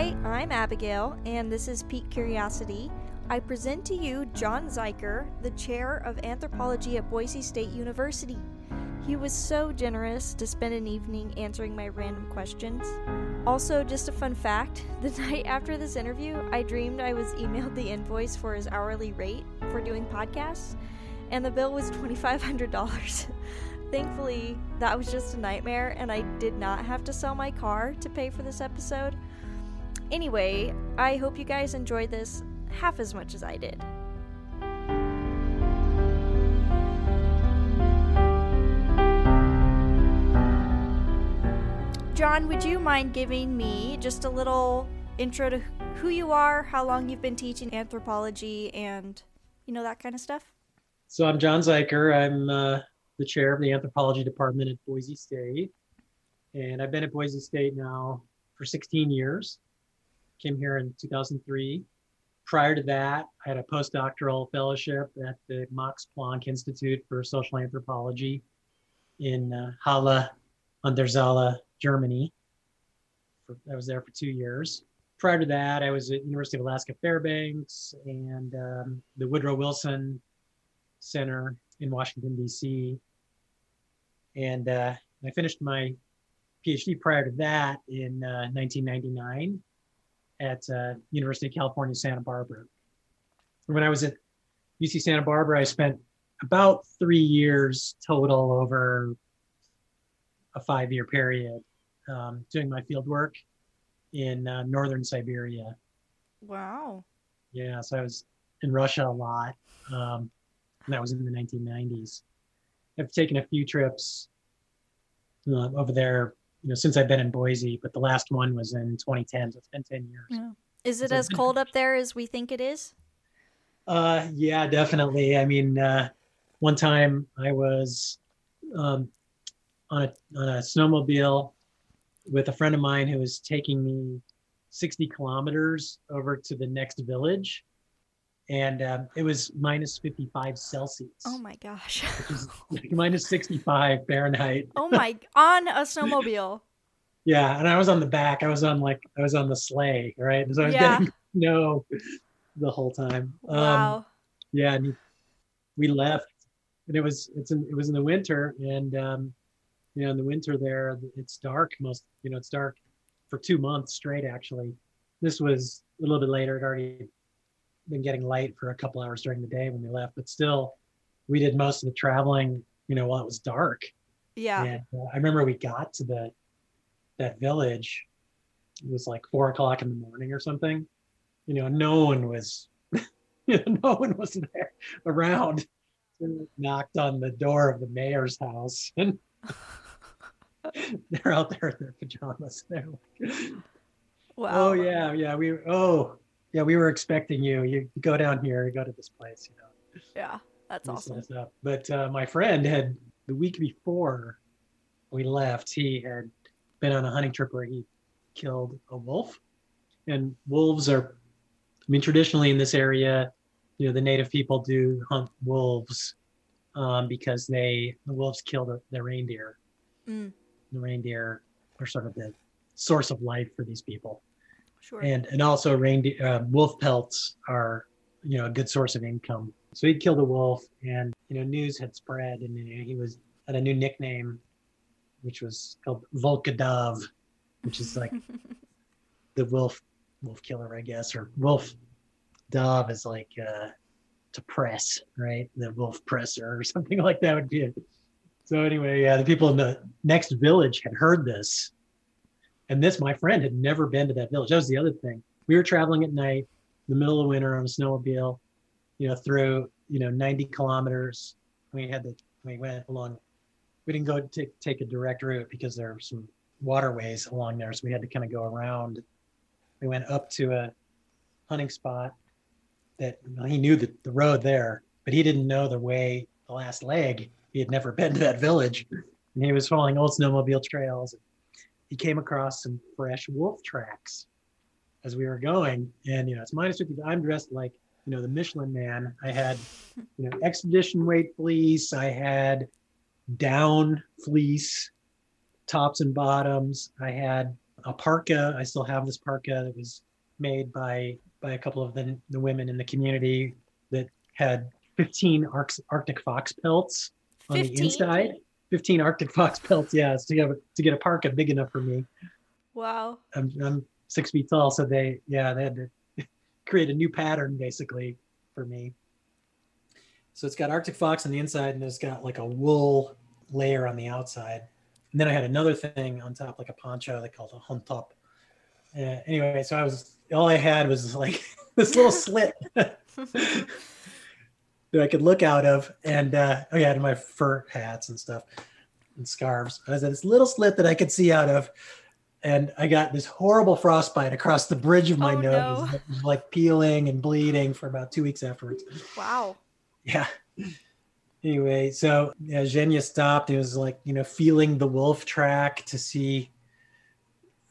Hi, I'm Abigail, and this is Peak Curiosity. I present to you John Ziker, the chair of anthropology at Boise State University. He was so generous to spend an evening answering my random questions. Also, just a fun fact the night after this interview, I dreamed I was emailed the invoice for his hourly rate for doing podcasts, and the bill was $2,500. Thankfully, that was just a nightmare, and I did not have to sell my car to pay for this episode. Anyway, I hope you guys enjoyed this half as much as I did. John, would you mind giving me just a little intro to who you are, how long you've been teaching anthropology, and you know that kind of stuff? So I'm John Ziker. I'm uh, the chair of the anthropology department at Boise State, and I've been at Boise State now for 16 years. Came here in 2003. Prior to that, I had a postdoctoral fellowship at the Max Planck Institute for Social Anthropology in uh, Halle an der Saale, Germany. For, I was there for two years. Prior to that, I was at University of Alaska Fairbanks and um, the Woodrow Wilson Center in Washington D.C. And uh, I finished my PhD prior to that in uh, 1999 at uh, University of California, Santa Barbara. When I was at UC Santa Barbara, I spent about three years total over a five-year period um, doing my field work in uh, northern Siberia. Wow. Yeah, so I was in Russia a lot. Um, and that was in the 1990s. I've taken a few trips uh, over there, you know, since I've been in Boise, but the last one was in 2010, so it's been 10 years. Yeah. Is it as cold up there as we think it is? Uh, yeah, definitely. I mean, uh, one time I was um, on a on a snowmobile with a friend of mine who was taking me 60 kilometers over to the next village, and um, it was minus 55 Celsius, Oh my gosh. like minus 65 Fahrenheit. oh my on a snowmobile. Yeah, and I was on the back. I was on like I was on the sleigh, right? So I was Yeah. getting snow the whole time. Um, Wow. yeah and we left and it was it's in it was in the winter and um you know in the winter there it's dark most you know it's dark for two months straight actually this was a little bit later it already been getting light for a couple hours during the day when we left but still we did most of the traveling you know while it was dark yeah. and uh, i remember we got to the that village it was like four o'clock in the morning or something you know no one was you know, no one was there around knocked on the door of the mayor's house and they're out there in their pajamas they're like, Wow. oh yeah yeah we oh yeah we were expecting you you go down here you go to this place you know Yeah. That's we awesome. But uh, my friend had the week before we left, he had been on a hunting trip where he killed a wolf. And wolves are, I mean, traditionally in this area, you know, the native people do hunt wolves um, because they the wolves kill the, the reindeer. Mm. The reindeer are sort of the source of life for these people Sure. and and also reindeer uh, wolf pelts are you know a good source of income. So he killed a wolf and you know news had spread and you know, he was had a new nickname which was called volkodav which is like the wolf wolf killer i guess or wolf dove is like uh to press right? The wolf presser or something like that would be it. So anyway yeah the people in the next village had heard this and this, my friend had never been to that village. That was the other thing. We were traveling at night, the middle of winter on a snowmobile, you know, through, you know, 90 kilometers. We had the, we went along, we didn't go take, take a direct route because there were some waterways along there. So we had to kind of go around. We went up to a hunting spot that well, he knew the, the road there, but he didn't know the way, the last leg. He had never been to that village. And he was following old snowmobile trails he came across some fresh wolf tracks as we were going. And, you know, it's minus 50. I'm dressed like, you know, the Michelin man. I had, you know, expedition weight fleece. I had down fleece, tops and bottoms. I had a parka. I still have this parka that was made by by a couple of the, the women in the community that had 15 Arctic fox pelts on 15? the inside. 15 Arctic fox pelts, yeah, to get, to get a parka big enough for me. Wow. I'm, I'm six feet tall, so they, yeah, they had to create a new pattern basically for me. So it's got Arctic fox on the inside and it's got like a wool layer on the outside. And then I had another thing on top, like a poncho they called a hunt top. Uh, anyway, so I was all I had was like this little slit that I could look out of, and uh, oh yeah, and my fur hats and stuff and scarves. I was at this little slit that I could see out of, and I got this horrible frostbite across the bridge of my oh, nose, no. like peeling and bleeding for about two weeks afterwards. Wow. Yeah. Anyway, so yeah, Zhenya stopped. It was like you know feeling the wolf track to see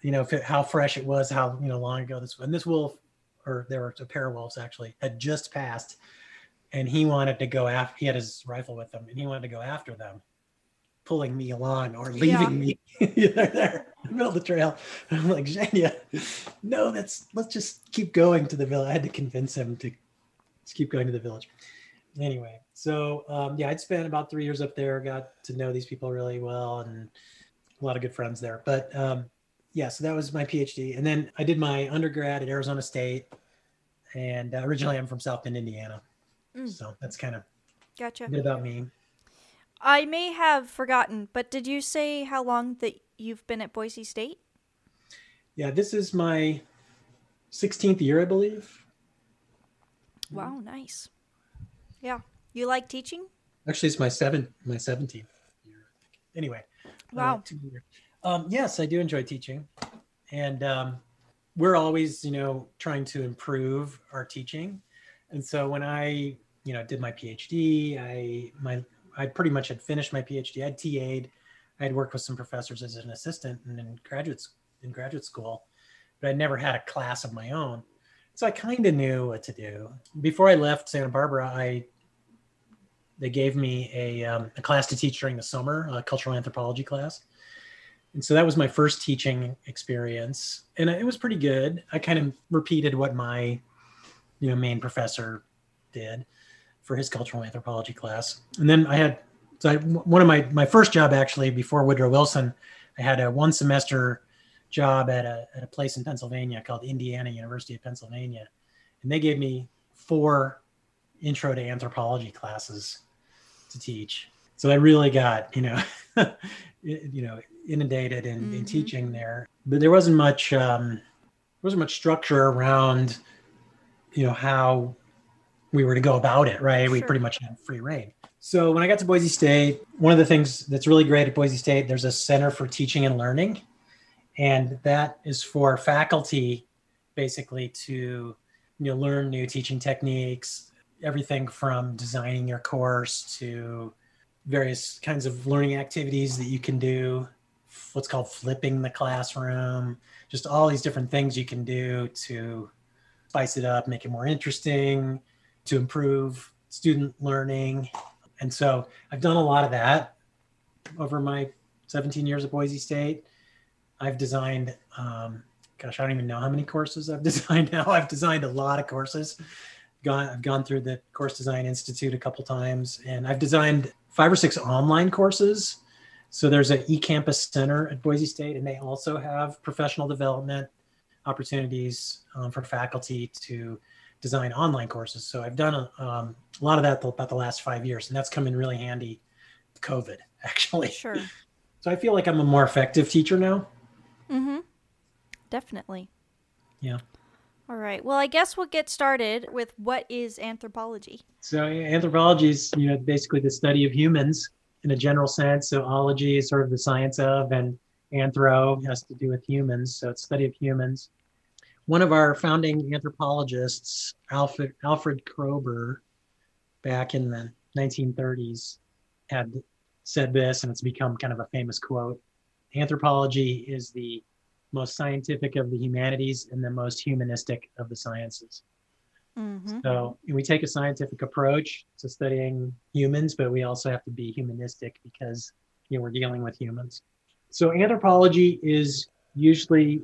you know, it, how fresh it was, how you know long ago this and this wolf, or there were a pair of wolves actually had just passed, and he wanted to go after. He had his rifle with him, and he wanted to go after them, pulling me along or leaving yeah. me there in the middle of the trail. And I'm like, Zhenya, no, that's let's just keep going to the village. I had to convince him to just keep going to the village. Anyway, so um, yeah, I'd spent about three years up there, got to know these people really well, and a lot of good friends there. But um, yeah, so that was my PhD, and then I did my undergrad at Arizona State, and uh, originally I'm from South Bend, Indiana. Mm. So that's kind of gotcha. bit about me. I may have forgotten, but did you say how long that you've been at Boise State? Yeah, this is my 16th year, I believe. Wow, nice. Yeah, you like teaching? Actually, it's my seven, my 17th year. Anyway. Uh, wow. Uh, um, yes, I do enjoy teaching, and um, we're always, you know, trying to improve our teaching. And so when I, you know, did my PhD, I my I pretty much had finished my PhD. I'd TA'd, I had worked with some professors as an assistant and in graduate in graduate school, but I'd never had a class of my own. So I kind of knew what to do. Before I left Santa Barbara, I they gave me a, um, a class to teach during the summer, a cultural anthropology class and so that was my first teaching experience and it was pretty good i kind of repeated what my you know main professor did for his cultural anthropology class. And then i had so I, one of my my first job actually before woodrow wilson i had a one semester job at a, at a place in pennsylvania called indiana university of pennsylvania. And they gave me four intro to anthropology classes to teach. So i really got you know you know inundated in, mm-hmm. in teaching there, but there wasn't much um, there wasn't much structure around you know how we were to go about it. Right, sure. we pretty much had free reign. So when I got to Boise State, one of the things that's really great at Boise State, there's a Center for Teaching and Learning, and that is for faculty basically to you know learn new teaching techniques everything from designing your course to various kinds of learning activities that you can do what's called flipping the classroom, just all these different things you can do to spice it up, make it more interesting, to improve student learning. And so I've done a lot of that over my 17 years at Boise State. I've designed, um, gosh, I don't even know how many courses I've designed now. I've designed a lot of courses. Gone, I've gone through the Course Design Institute a couple times, and I've designed five or six online courses so there's an eCampus Center at Boise State, and they also have professional development opportunities um, for faculty to design online courses. So I've done a, um, a lot of that about the last five years, and that's come in really handy COVID, actually. Sure. So I feel like I'm a more effective teacher now. Mm-hmm. Definitely. Yeah. All right. Well, I guess we'll get started with what is anthropology. So anthropology is, you know, basically the study of humans in a general sense. So ology is sort of the science of, and anthro has to do with humans. So it's study of humans. One of our founding anthropologists, Alfred Alfred Kroeber, back in the 1930s, had said this, and it's become kind of a famous quote. Anthropology is the most scientific of the humanities and the most humanistic of the sciences. Mm-hmm. So we take a scientific approach to studying humans, but we also have to be humanistic because you know we're dealing with humans. So anthropology is usually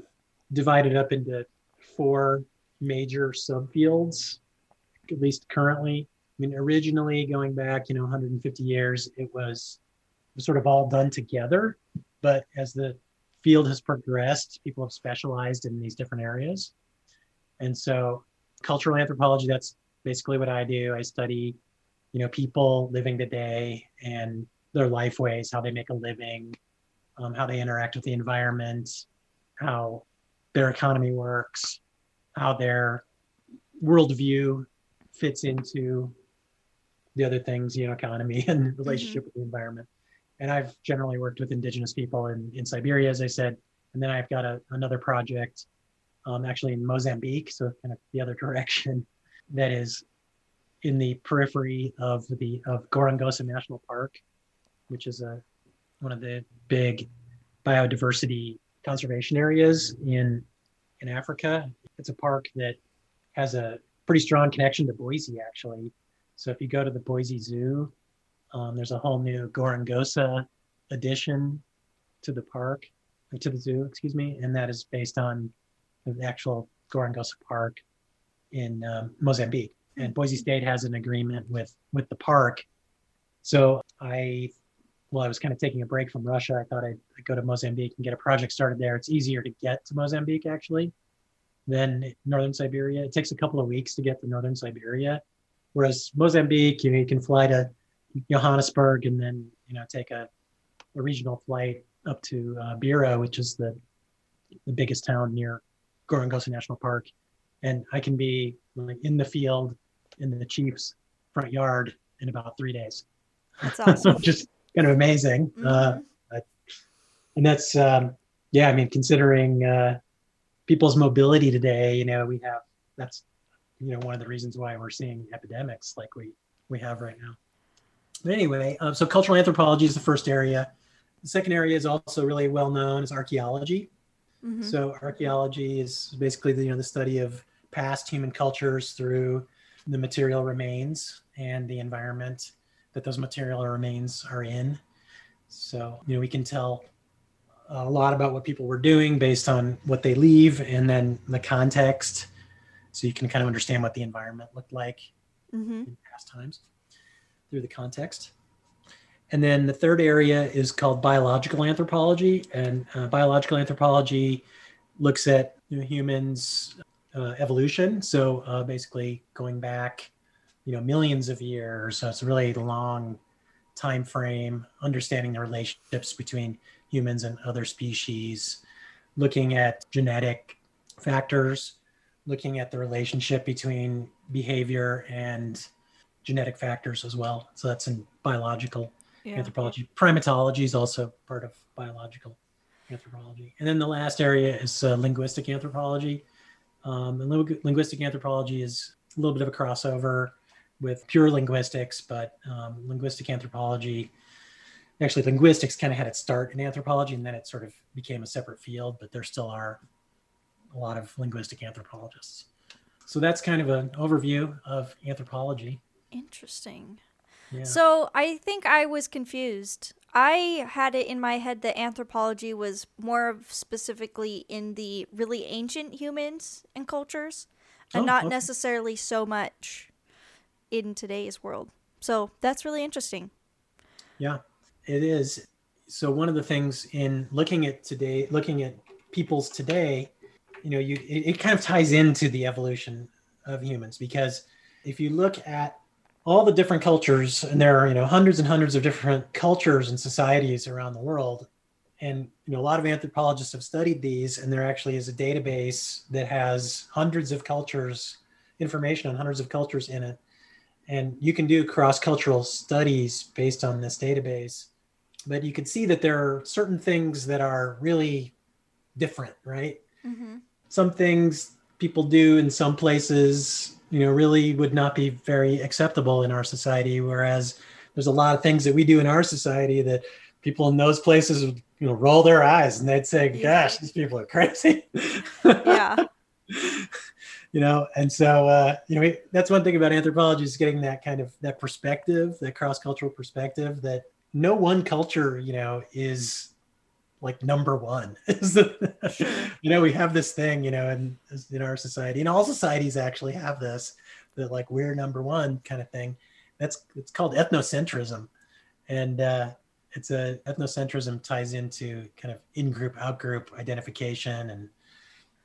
divided up into four major subfields, at least currently. I mean, originally going back, you know, 150 years, it was, sort of all done together. But as the field has progressed, people have specialized in these different areas. And so, cultural anthropology, that's basically what I do. I study, you know, people living today and their life ways, how they make a living, um, how they interact with the environment, how their economy works, how their worldview fits into the other things, you know, economy and relationship mm-hmm. with the environment. And I've generally worked with indigenous people in, in Siberia, as I said. And then I've got a, another project um, actually in Mozambique, so kind of the other direction, that is in the periphery of the of Gorongosa National Park, which is a one of the big biodiversity conservation areas in in Africa. It's a park that has a pretty strong connection to Boise, actually. So if you go to the Boise Zoo, um, there's a whole new Gorongosa addition to the park, to the zoo, excuse me, and that is based on the actual Gorongosa Park in um, Mozambique. And Boise State has an agreement with with the park. So I well, I was kind of taking a break from Russia. I thought I'd, I'd, go to Mozambique and get a project started there. It's easier to get to Mozambique actually than northern Siberia. It takes a couple of weeks to get to northern Siberia, whereas Mozambique, you know, you can fly to Johannesburg and then you know take a, a regional flight up to uh, Beira, which is the the biggest town near Gorongosa National Park, and I can be like in the field in the Chiefs' front yard in about three days. That's awesome. Just kind of amazing. Mm-hmm. Uh, and that's, um, yeah, I mean, considering uh, people's mobility today, you know, we have that's, you know, one of the reasons why we're seeing epidemics like we we have right now. But anyway, um, so cultural anthropology is the first area. The second area is also really well known as archaeology. Mm-hmm. So archaeology is basically the, you know the study of past human cultures through the material remains and the environment that those material remains are in. So, you know, we can tell a lot about what people were doing based on what they leave and then the context. So you can kind of understand what the environment looked like mm-hmm. in past times through the context. And then the third area is called biological anthropology. And uh, biological anthropology looks at you know, humans' uh, evolution. So uh, basically going back you know millions of years so it's a really long time frame understanding the relationships between humans and other species looking at genetic factors looking at the relationship between behavior and genetic factors as well. So that's in biological yeah. anthropology. Primatology is also part of biological anthropology. And then the last area is uh, linguistic anthropology. Um, and linguistic anthropology is a little bit of a crossover with pure linguistics, but um, linguistic anthropology, actually, linguistics kind of had its start in anthropology and then it sort of became a separate field, but there still are a lot of linguistic anthropologists. So that's kind of an overview of anthropology. Interesting. Yeah. So I think I was confused. I had it in my head that anthropology was more of specifically in the really ancient humans and cultures, and oh, not okay. necessarily so much in today's world. So that's really interesting. Yeah, it is. So one of the things in looking at today, looking at peoples today, you know, you it, it kind of ties into the evolution of humans because if you look at all the different cultures, and there are you know hundreds and hundreds of different cultures and societies around the world, and you know a lot of anthropologists have studied these, and there actually is a database that has hundreds of cultures, information on hundreds of cultures in it, and you can do cross-cultural studies based on this database but you can see that there are certain things that are really different right? Mm-hmm. some things people do in some places you know really would not be very acceptable in our society whereas there's a lot of things that we do in our society that people in those places would you know roll their eyes and they'd say gosh these people are crazy. Yeah. You know and so uh, you know that's one thing about anthropology is getting that kind of that perspective that cross-cultural perspective that no one culture you know is like number one. you know, we have this thing, you know, in in our society, and all societies actually have this, that like we're number one kind of thing. That's it's called ethnocentrism, and uh, it's a ethnocentrism ties into kind of in-group, out-group identification and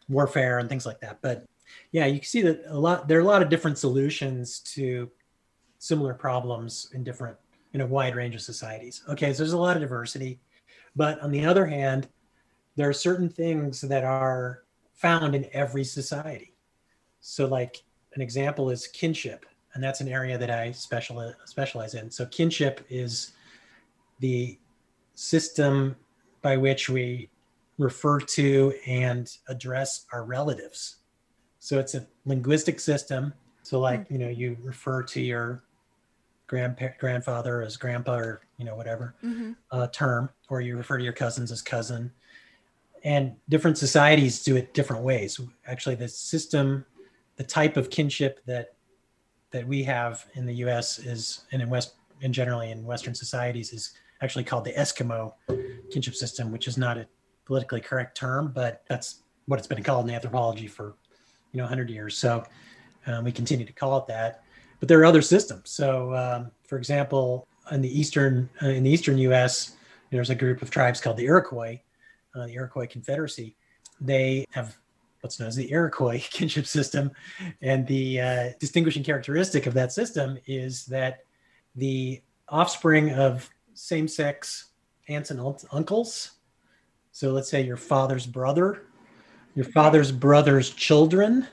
warfare and things like that. But yeah, you can see that a lot. There are a lot of different solutions to similar problems in different in a wide range of societies. Okay, so there's a lot of diversity, but on the other hand, there are certain things that are found in every society. So, like an example is kinship, and that's an area that I special, specialize in. So, kinship is the system by which we refer to and address our relatives. So, it's a linguistic system. So, like, hmm. you know, you refer to your grandpa- grandfather as grandpa or you know whatever mm-hmm. uh, term, or you refer to your cousins as cousin. And different societies do it different ways. Actually, the system, the type of kinship that that we have in the U.S. is, and in West, and generally in Western societies, is actually called the Eskimo kinship system, which is not a politically correct term, but that's what it's been called in anthropology for you know 100 years. So um, we continue to call it that but there are other systems. So, um, for example, in the eastern uh, in the eastern U.S., there's a group of tribes called the Iroquois, uh, the Iroquois Confederacy. They have what's known as the Iroquois kinship system, and the uh, distinguishing characteristic of that system is that the offspring of same-sex aunts and uncles. So, let's say your father's brother, your father's brother's children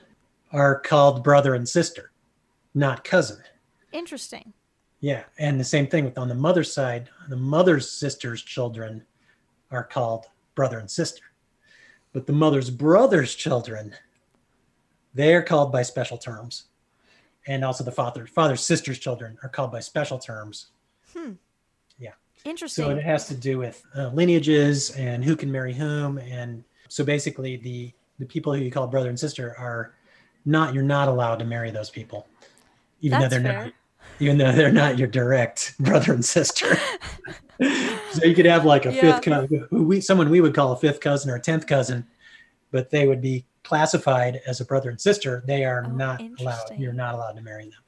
are called brother and sister not cousin. Interesting. Yeah, and the same thing with on the mother's side, the mother's sister's children are called brother and sister. But the mother's brother's children, they're called by special terms. And also the father father's sister's children are called by special terms. Hmm. Yeah. Interesting. So it has to do with uh, lineages and who can marry whom and so basically the the people who you call brother and sister are not you're not allowed to marry those people even That's though they're fair. not even though they're not your direct brother and sister. so you could have like a yeah. fifth cousin, we someone we would call a fifth cousin or a tenth cousin, but they would be classified as a brother and sister. They are oh, not allowed. You're not allowed to marry them.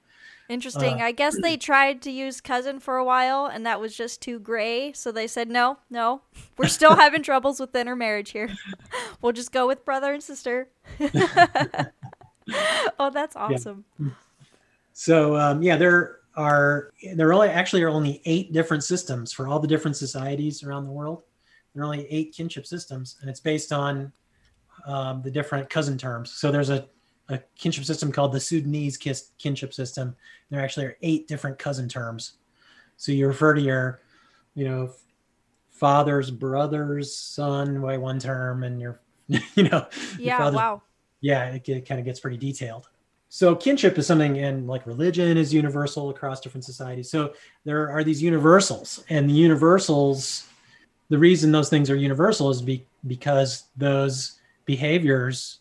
Interesting. Uh, I guess they tried to use cousin for a while, and that was just too gray. So they said, no, no, we're still having troubles with intermarriage here. we'll just go with brother and sister. oh, that's awesome. Yeah. So um, yeah, there are there only actually are only eight different systems for all the different societies around the world. There are only eight kinship systems, and it's based on um, the different cousin terms. So there's a, a kinship system called the Sudanese kinship system. There actually are eight different cousin terms. So you refer to your, you know, father's brother's son by one term, and your, you know, yeah, wow, yeah, it, it kind of gets pretty detailed so kinship is something and like religion is universal across different societies. So there are these universals and the universals the reason those things are universal is be, because those behaviors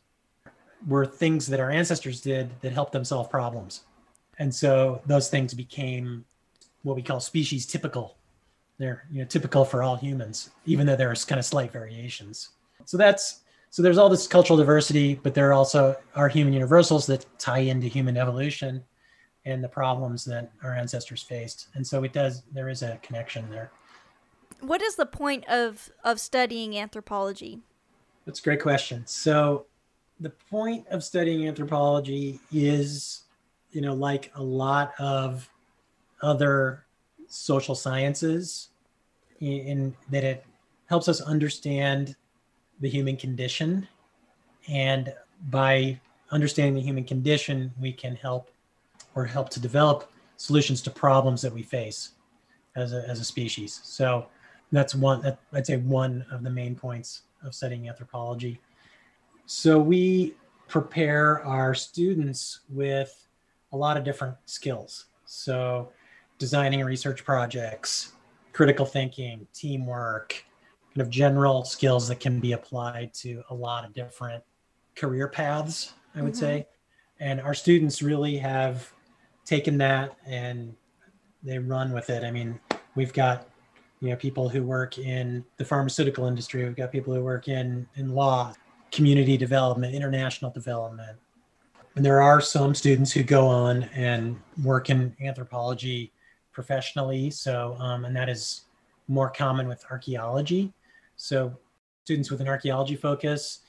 were things that our ancestors did that helped them solve problems. And so those things became what we call species typical. They're you know typical for all humans even though there's kind of slight variations. So that's so there's all this cultural diversity, but there also are human universals that tie into human evolution and the problems that our ancestors faced. And so it does there is a connection there. What is the point of of studying anthropology? That's a great question. So the point of studying anthropology is, you know, like a lot of other social sciences in, in that it helps us understand the human condition. And by understanding the human condition, we can help or help to develop solutions to problems that we face as a, as a species. So that's one, that, I'd say one of the main points of studying anthropology. So we prepare our students with a lot of different skills. So designing research projects, critical thinking, teamwork, kind of general skills that can be applied to a lot of different career paths, I would mm-hmm. say. And our students really have taken that and they run with it. I mean, we've got you know people who work in the pharmaceutical industry we've got people who work in in law community development international development and there are some students who go on and work in anthropology professionally so um, and that is more common with archaeology so students with an archaeology focus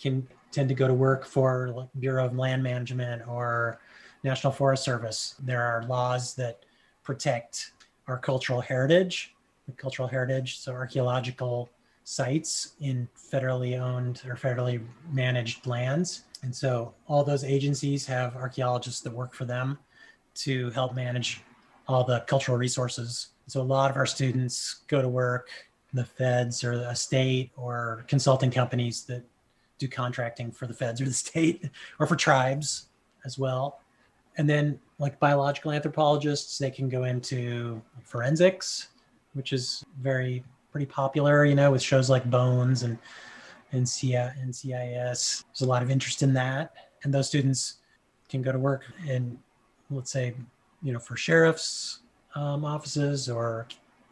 can tend to go to work for like bureau of land management or national forest service there are laws that protect our cultural heritage the cultural heritage, so archaeological sites in federally owned or federally managed lands. And so all those agencies have archaeologists that work for them to help manage all the cultural resources. So a lot of our students go to work the feds or a state or consulting companies that do contracting for the feds or the state or for tribes as well. And then like biological anthropologists, they can go into forensics which is very pretty popular, you know, with shows like Bones and and NCIS. There's a lot of interest in that, and those students can go to work in, let's say, you know, for sheriff's um, offices or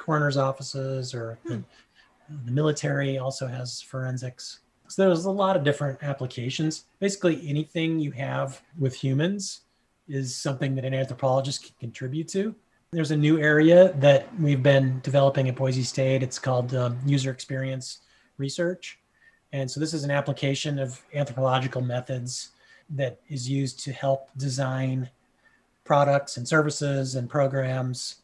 coroner's offices, or hmm. the, the military also has forensics. So there's a lot of different applications. Basically, anything you have with humans is something that an anthropologist can contribute to. There's a new area that we've been developing at Boise State. It's called um, user experience research. And so this is an application of anthropological methods that is used to help design products and services and programs.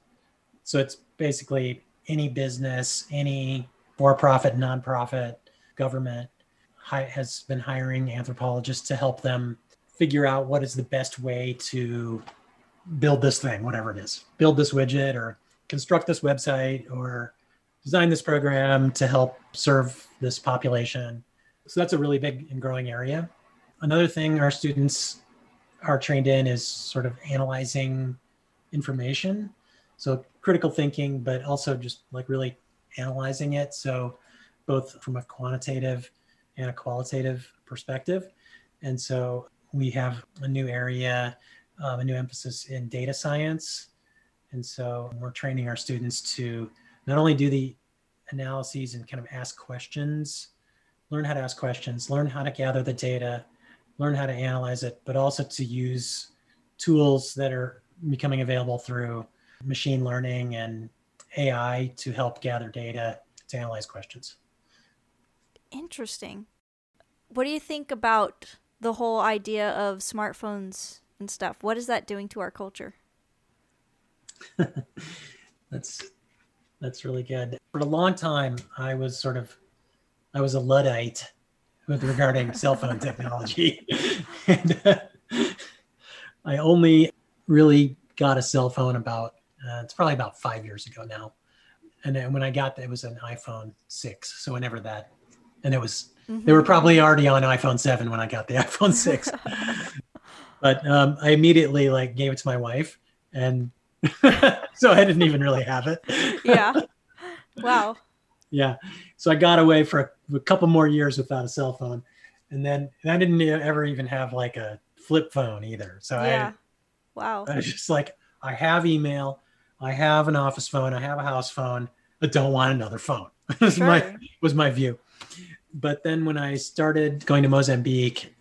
So it's basically any business, any for profit, nonprofit, government has been hiring anthropologists to help them figure out what is the best way to build this thing, whatever it is, build this widget or construct this website or design this program to help serve this population. So that's a really big and growing area. Another thing our students are trained in is sort of analyzing information. So critical thinking, but also just like really analyzing it. So both from a quantitative and a qualitative perspective. And so we have a new area um, a new emphasis in data science. And so we're training our students to not only do the analyses and kind of ask questions, learn how to ask questions, learn how to gather the data, learn how to analyze it, but also to use tools that are becoming available through machine learning and AI to help gather data to analyze questions. Interesting. What do you think about the whole idea of smartphones and stuff. What is that doing to our culture? that's that's really good. For a long time, I was sort of I was a luddite with regarding cell phone technology, and uh, I only really got a cell phone about uh, it's probably about five years ago now. And then when I got it was an iPhone six, so whenever that, and it was mm-hmm. they were probably already on iPhone seven when I got the iPhone six. but um, I immediately like gave it to my wife, and so I didn't even really have it. yeah. Wow. Yeah. So I got away for a, a, couple more years without a cell phone, and then and I didn't ever even have like a flip phone either. So yeah. I, wow. I was just like, I have email, I have an office phone, I have a house phone, but don't want another phone. was sure. my was my view. But then when I started going to Mozambique,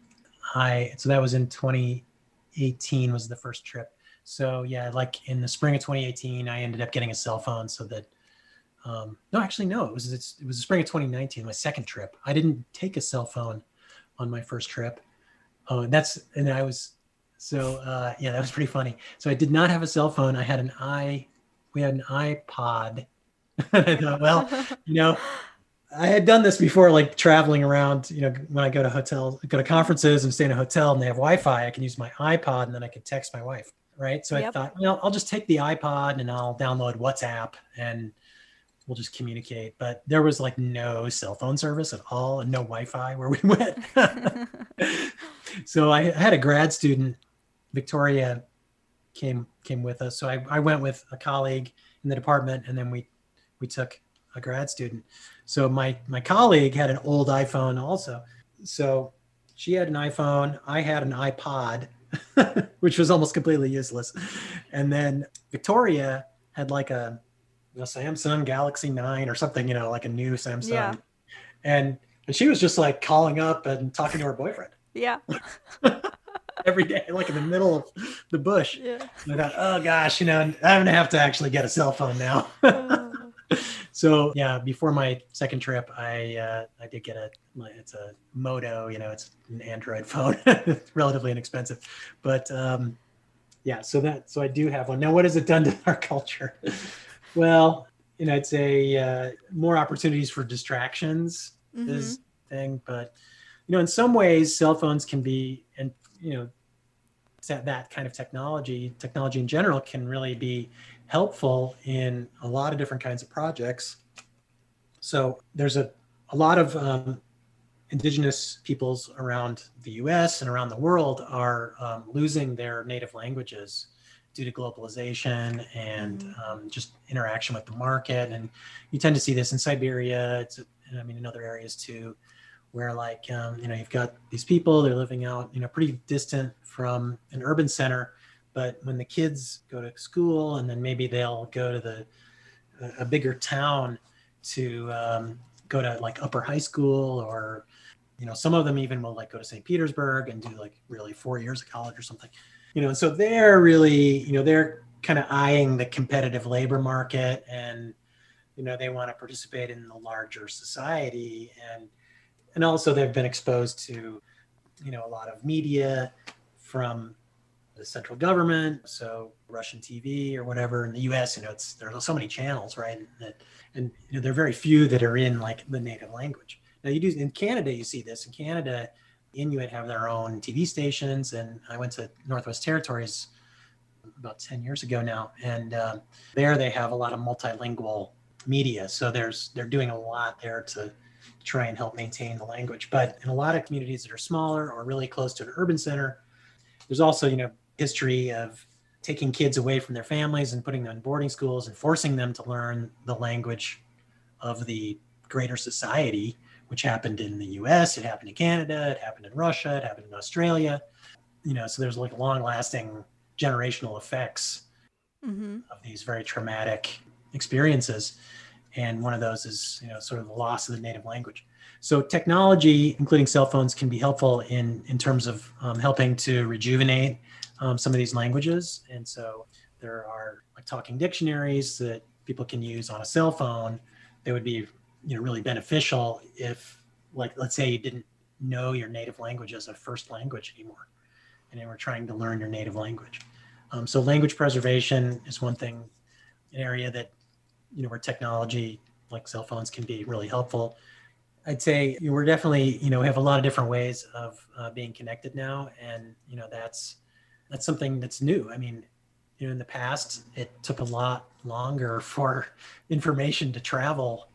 I so that was in 2018 was the first trip. So yeah, like in the spring of 2018, I ended up getting a cell phone so that um, no, actually no, it was it was the spring of 2019, my second trip. I didn't take a cell phone on my first trip. Oh, and that's and I was so uh, yeah, that was pretty funny. So I did not have a cell phone. I had an i we had an iPod. I thought, well, you know, I had done this before, like traveling around. You know, when I go to hotels, go to conferences and stay in a hotel, and they have Wi-Fi, I can use my iPod, and then I can text my wife. Right. So yep. I thought, well, I'll just take the iPod and I'll download WhatsApp, and we'll just communicate. But there was like no cell phone service at all, and no Wi-Fi where we went. so I had a grad student, Victoria, came came with us. So I, I went with a colleague in the department, and then we we took a grad student. So my my colleague had an old iPhone also. So she had an iPhone, I had an iPod, which was almost completely useless. And then Victoria had like a Samsung Galaxy 9 or something, you know, like a new Samsung. Yeah. And and she was just like calling up and talking to her boyfriend Yeah. every day, like in the middle of the bush. Yeah. I thought, oh gosh, you know, I'm gonna have to actually get a cell phone now. So yeah, before my second trip, I uh, I did get a it's a Moto, you know, it's an Android phone, relatively inexpensive, but um, yeah, so that so I do have one. Now, what has it done to our culture? well, you know, it's a uh, more opportunities for distractions mhm. is thing, but you know, in some ways, cell phones can be, and you know, that that kind of technology, technology in general, can really be helpful in a lot of different kinds of projects. So there's a a lot of um, indigenous peoples around the U.S. and around the world are um, losing their native languages due to globalization and um, just interaction with the market. And you tend to see this in Siberia. It's, I mean, in other areas too, where like, um, you know, you've got these people, they're living out, you know, pretty distant from an urban center. But when the kids go to school and then maybe they'll go to the, a, bigger town to um, go to like upper high school or, you know, some of them even will like go to St. Petersburg and do like really four years of college or something you know, and so they're really, you know, they're kind of eyeing the competitive labor market and, you know, they want to participate in the larger society and, and also they've been exposed to, you know, a lot of media from the central government. So Russian TV or whatever in the US, you know, it's, there's so many channels, right. That, and you know, there are very few that are in like the native language. Now you do in Canada, you see this in Canada, Inuit have their own TV stations, and I went to Northwest Territories about 10 years ago now, and um, there they have a lot of multilingual media. So there's they're doing a lot there to try and help maintain the language. But in a lot of communities that are smaller or really close to an urban center, there's also you know history of taking kids away from their families and putting them in boarding schools and forcing them to learn the language of the greater society which happened in the US, it happened in Canada, it happened in Russia, it happened in Australia. You know, so there's like long lasting generational effects Mm-hmm. of these very traumatic experiences. And one of those is, you know, sort of the loss of the native language. So technology, including cell phones, can be helpful in, in terms of um, helping to rejuvenate um, some of these languages. And so there are like talking dictionaries that people can use on a cell phone. They would be, you know, really beneficial if, like, let's say you didn't know your native language as a first language anymore, and you were trying to learn your native language. Um, so language preservation is one thing, an area that, you know, where technology like cell phones can be really helpful. I'd say we're definitely, you know, we have a lot of different ways of uh, being connected now, and you know, that's that's something that's new. I mean, you know, in the past, it took a lot longer for information to travel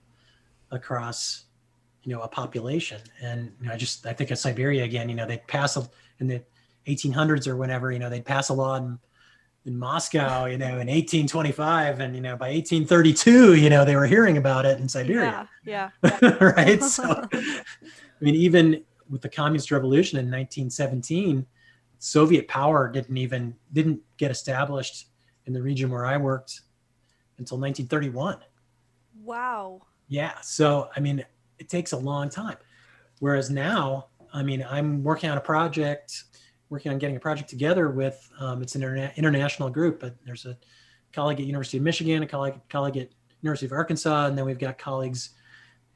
across, you know, a population. And you know, I just I think of Siberia again. You know, they'd pass a, in the 1800s or whenever. You know, they'd pass a law in, in Moscow. You know, in 1825, and you know, by 1832, you know, they were hearing about it in Siberia Yeah, yeah. right? So, I mean, even with the communist revolution in 1917, Soviet power didn't even didn't get established in the region where I worked until 1931. Wow. Yeah, so I mean, it takes a long time. Whereas now, I mean, I'm working on a project, working on getting a project together with um, it's an interna- international group, but there's a colleague at University of Michigan, a colleague colleague at University of Arkansas, and then we've got colleagues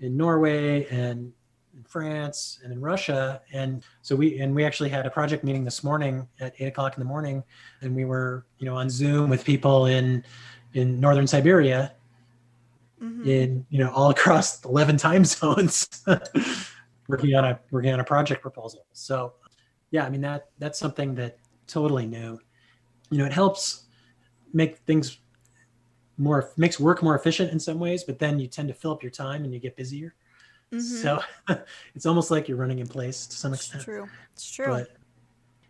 in Norway and in France and in Russia. And so we and we actually had a project meeting this morning at eight o'clock in the morning, and we were you know on Zoom with people in in northern Siberia, Mhm. in you know all across 11 time zones, working on a working on a project proposal. So yeah, I mean that that's something that totally new. You know, it helps make things more makes work more efficient in some ways, but then you tend to fill up your time and you get busier. Mhm. So it's almost like you're running in place to some it's extent. true. It's true. But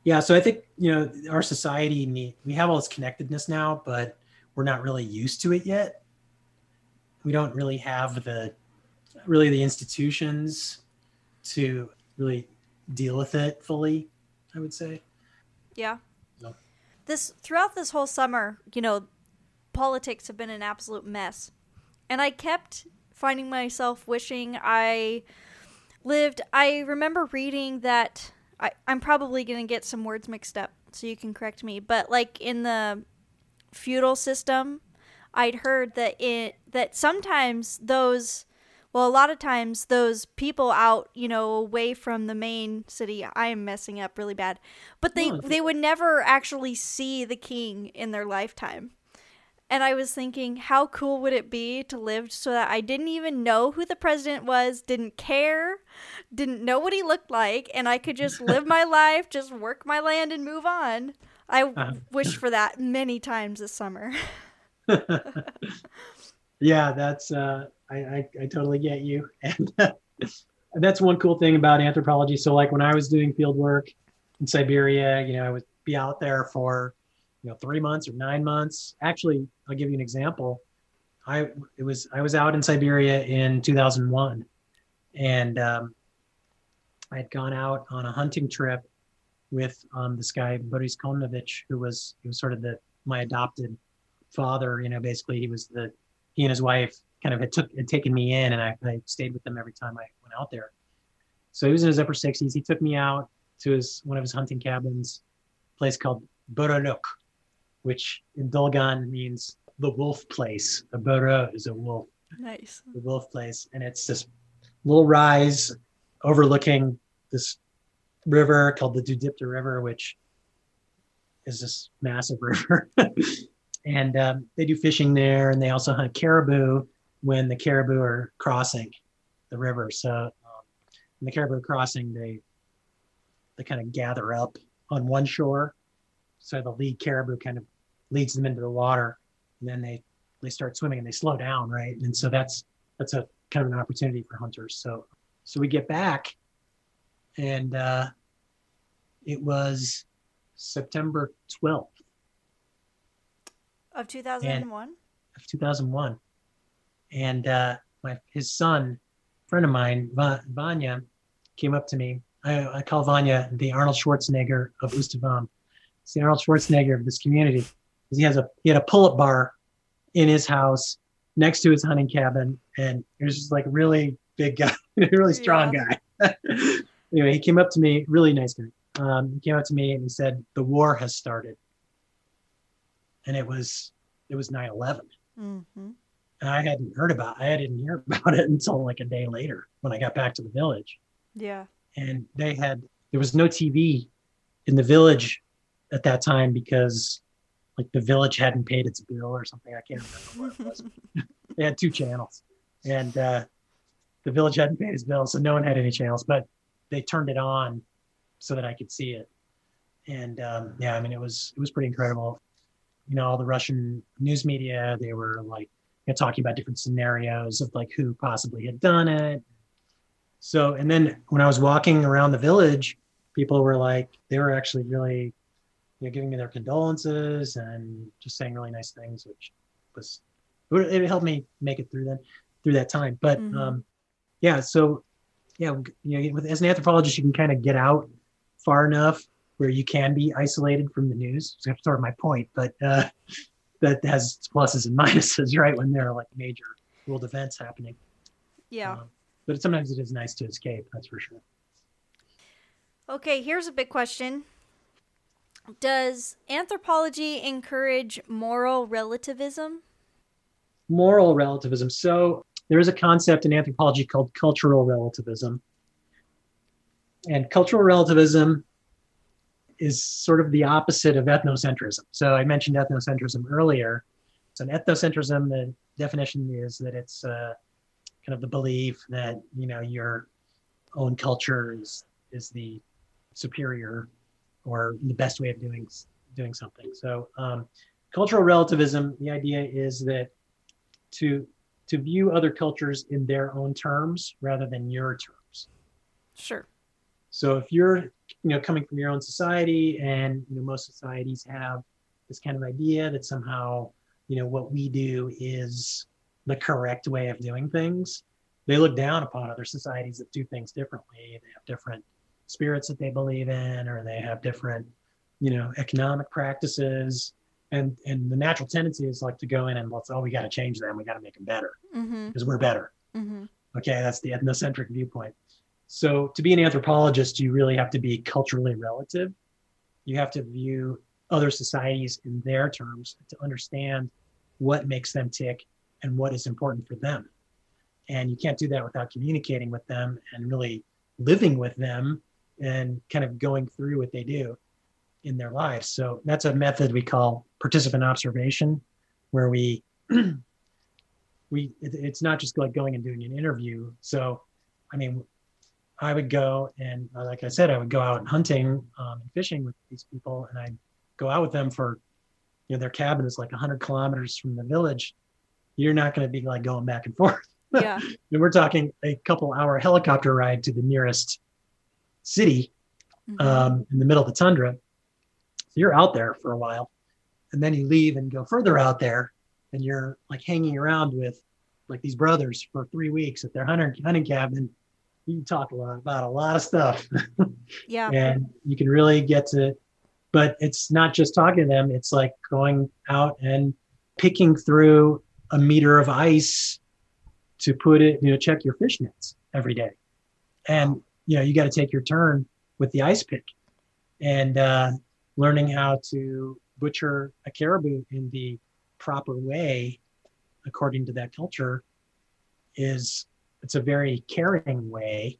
yeah, so I think you know our society need we have all this connectedness now, but we're not really used to it yet. We don't really have the really the institutions to really deal with it fully. I would say. Yeah. This throughout this whole summer, you know, politics have been an absolute mess. And I kept finding myself wishing I lived. I remember reading that I, I'm probably going to get some words mixed up, so you can correct me. But like in the feudal system, I'd heard that it that sometimes those well, a lot of times those people out, you know, away from the main city, I am messing up really bad, but they No, they would never actually see the king in their lifetime. And I was thinking, how cool would it be to live so that I didn't even know who the president was, didn't care, didn't know what he looked like, and I could just live my life, just work my land and move on. I Uh-huh. wished for that many times this summer. yeah, that's uh, I, I I totally get you, and that's one cool thing about anthropology. So like when I was doing field work in Siberia, you know, I would be out there for you know three months or nine months. Actually, I'll give you an example. I it was I was out in Siberia in 2001, and um, I had gone out on a hunting trip with um, this guy Boris Komnovich, who was he was sort of the my adopted father. You know, basically he was the he and his wife kind of had took had taken me in, and I, I stayed with them every time I went out there. So he was in his upper 60s. He took me out to his one of his hunting cabins, a place called Boroluk, which in Dolgan means the wolf place. A boro is a wolf, nice. the wolf place, and it's this little rise overlooking this river called the Dudypta River, which is this massive river. and um, they do fishing there, and they also hunt caribou when the caribou are crossing the river. So um, when the caribou are crossing, they they kind of gather up on one shore. So the lead caribou kind of leads them into the water, and then they they start swimming and they slow down, right? And so that's that's a kind of an opportunity for hunters. So so we get back, and uh, it was September twelfth Of 2001? of 2001, and uh, my his son, friend of mine, Va- Vanya, came up to me. I, I call Vanya the Arnold Schwarzenegger of Ust-Avam. It's the Arnold Schwarzenegger of this community. He has a he had a pull-up bar in his house next to his hunting cabin, and he was just like a really big guy, really strong guy. anyway, he came up to me, really nice guy. Um, he came up to me and he said, "The war has started," and it was it was 9/11 Mm-hmm. And I hadn't heard about I didn't hear about it until like a day later when I got back to the village. Yeah. And they had there was no TV in the village at that time because like the village hadn't paid its bill or something. I can't remember what it was. they had two channels. And uh, the village hadn't paid its bill, so no one had any channels, but they turned it on so that I could see it. And um, yeah, I mean it was it was pretty incredible. You know, all the Russian news media, they were like you know, talking about different scenarios of like who possibly had done it. So, and then when I was walking around the village, people were like, they were actually really, you know, giving me their condolences and just saying really nice things, which was, it helped me make it through that, through that time. But Mhm. um, yeah, so yeah, you know, with, as an anthropologist, you can kind of get out far enough where you can be isolated from the news. So that's sort of my point, but uh, that has its pluses and minuses, right? When there are like major world events happening. Yeah. Um, but sometimes it is nice to escape, that's for sure. Okay, here's a big question. Does anthropology encourage moral relativism? Moral relativism. So there is a concept in anthropology called cultural relativism. And cultural relativism is sort of the opposite of ethnocentrism. So I mentioned ethnocentrism earlier. So an ethnocentrism, the definition is that it's uh, kind of the belief that you know your own culture is is the superior or the best way of doing doing something. So um, cultural relativism, the idea is that to to view other cultures in their own terms rather than your terms. Sure. So if you're, you know, coming from your own society and you know most societies have this kind of idea that somehow, you know, what we do is the correct way of doing things, they look down upon other societies that do things differently. They have different spirits that they believe in or they have different, you know, economic practices. and and the natural tendency is like to go in and let's oh we got to change them we got to make them better Mm-hmm. because we're better Mm-hmm. okay that's the ethnocentric viewpoint so to be an anthropologist you really have to be culturally relative. You have to view other societies in their terms to understand what makes them tick and what is important for them. And you can't do that without communicating with them and really living with them and kind of going through what they do in their lives. So that's a method we call participant observation where we we it, it's not just like going and doing an interview. So i mean i would go and uh, like i said i would go out and hunting um, and fishing with these people and i'd go out with them for you know their cabin is like 100 kilometers from the village you're not going to be like going back and forth Yeah. and we're talking a couple hour helicopter ride to the nearest city Mhm. um, in the middle of the tundra. So you're out there for a while, and then you leave and go further out there, and you're like hanging around with like these brothers for three weeks at their hunting hunting cabin. You can talk a lot about a lot of stuff, yeah. and you can really get to. But it's not just talking to them; it's like going out and picking through a meter of ice to put it, you know, check your fish nets every day, and you know you got to take your turn with the ice pick and uh, learning how to butcher a caribou in the proper way according to that culture is it's a very caring way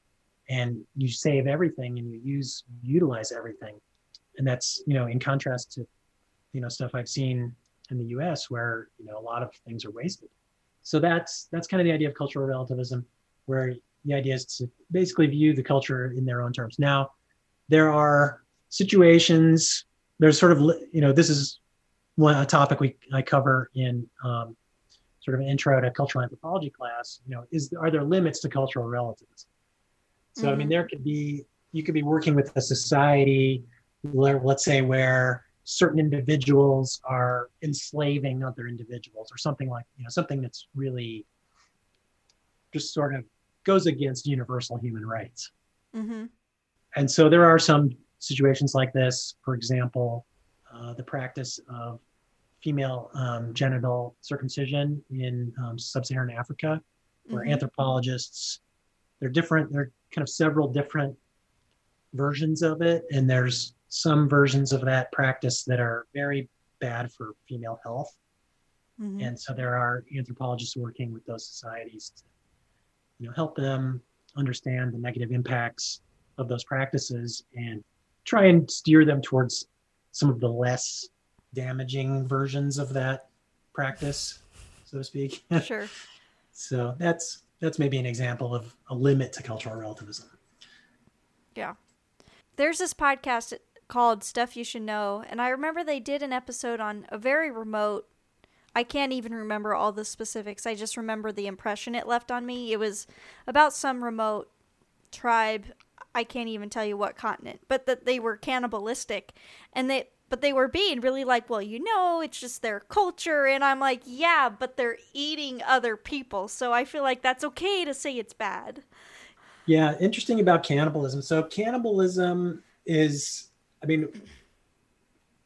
and you save everything and you use utilize everything. And that's you know in contrast to you know stuff i've seen in the us where you know a lot of things are wasted. So that's that's kind of the idea of cultural relativism where the idea is to basically view the culture in their own terms. Now there are situations there's sort of you know this is one a topic we i cover in um, sort of an intro to cultural anthropology class you know is are there limits to cultural relativism so i mean Mhm. there could be you could be working with a society let's say where certain individuals are enslaving other individuals or something like you know something that's really just sort of goes against universal human rights Mm-hmm. and so there are some situations like this. For example, uh, the practice of female um, genital circumcision in um, sub-Saharan Africa, where Mhm. anthropologists they're different. They're kind of several different versions of it, and there's some versions of that practice that are very bad for female health. Mhm. And so there are anthropologists working with those societies to you know, help them understand the negative impacts of those practices and try and steer them towards some of the less damaging versions of that practice, so to speak. Sure. so that's that's maybe an example of a limit to cultural relativism. Yeah. There's this podcast called Stuff You Should Know, and I remember they did an episode on a very remote. I can't even remember all the specifics. I just remember the impression it left on me. It was about some remote tribe. I can't even tell you what continent, but that they were cannibalistic, and they but they were being really like, well, you know, it's just their culture, and I'm like, yeah, but they're eating other people, so I feel like that's okay to say it's bad. Yeah, interesting about cannibalism. So cannibalism is, I mean,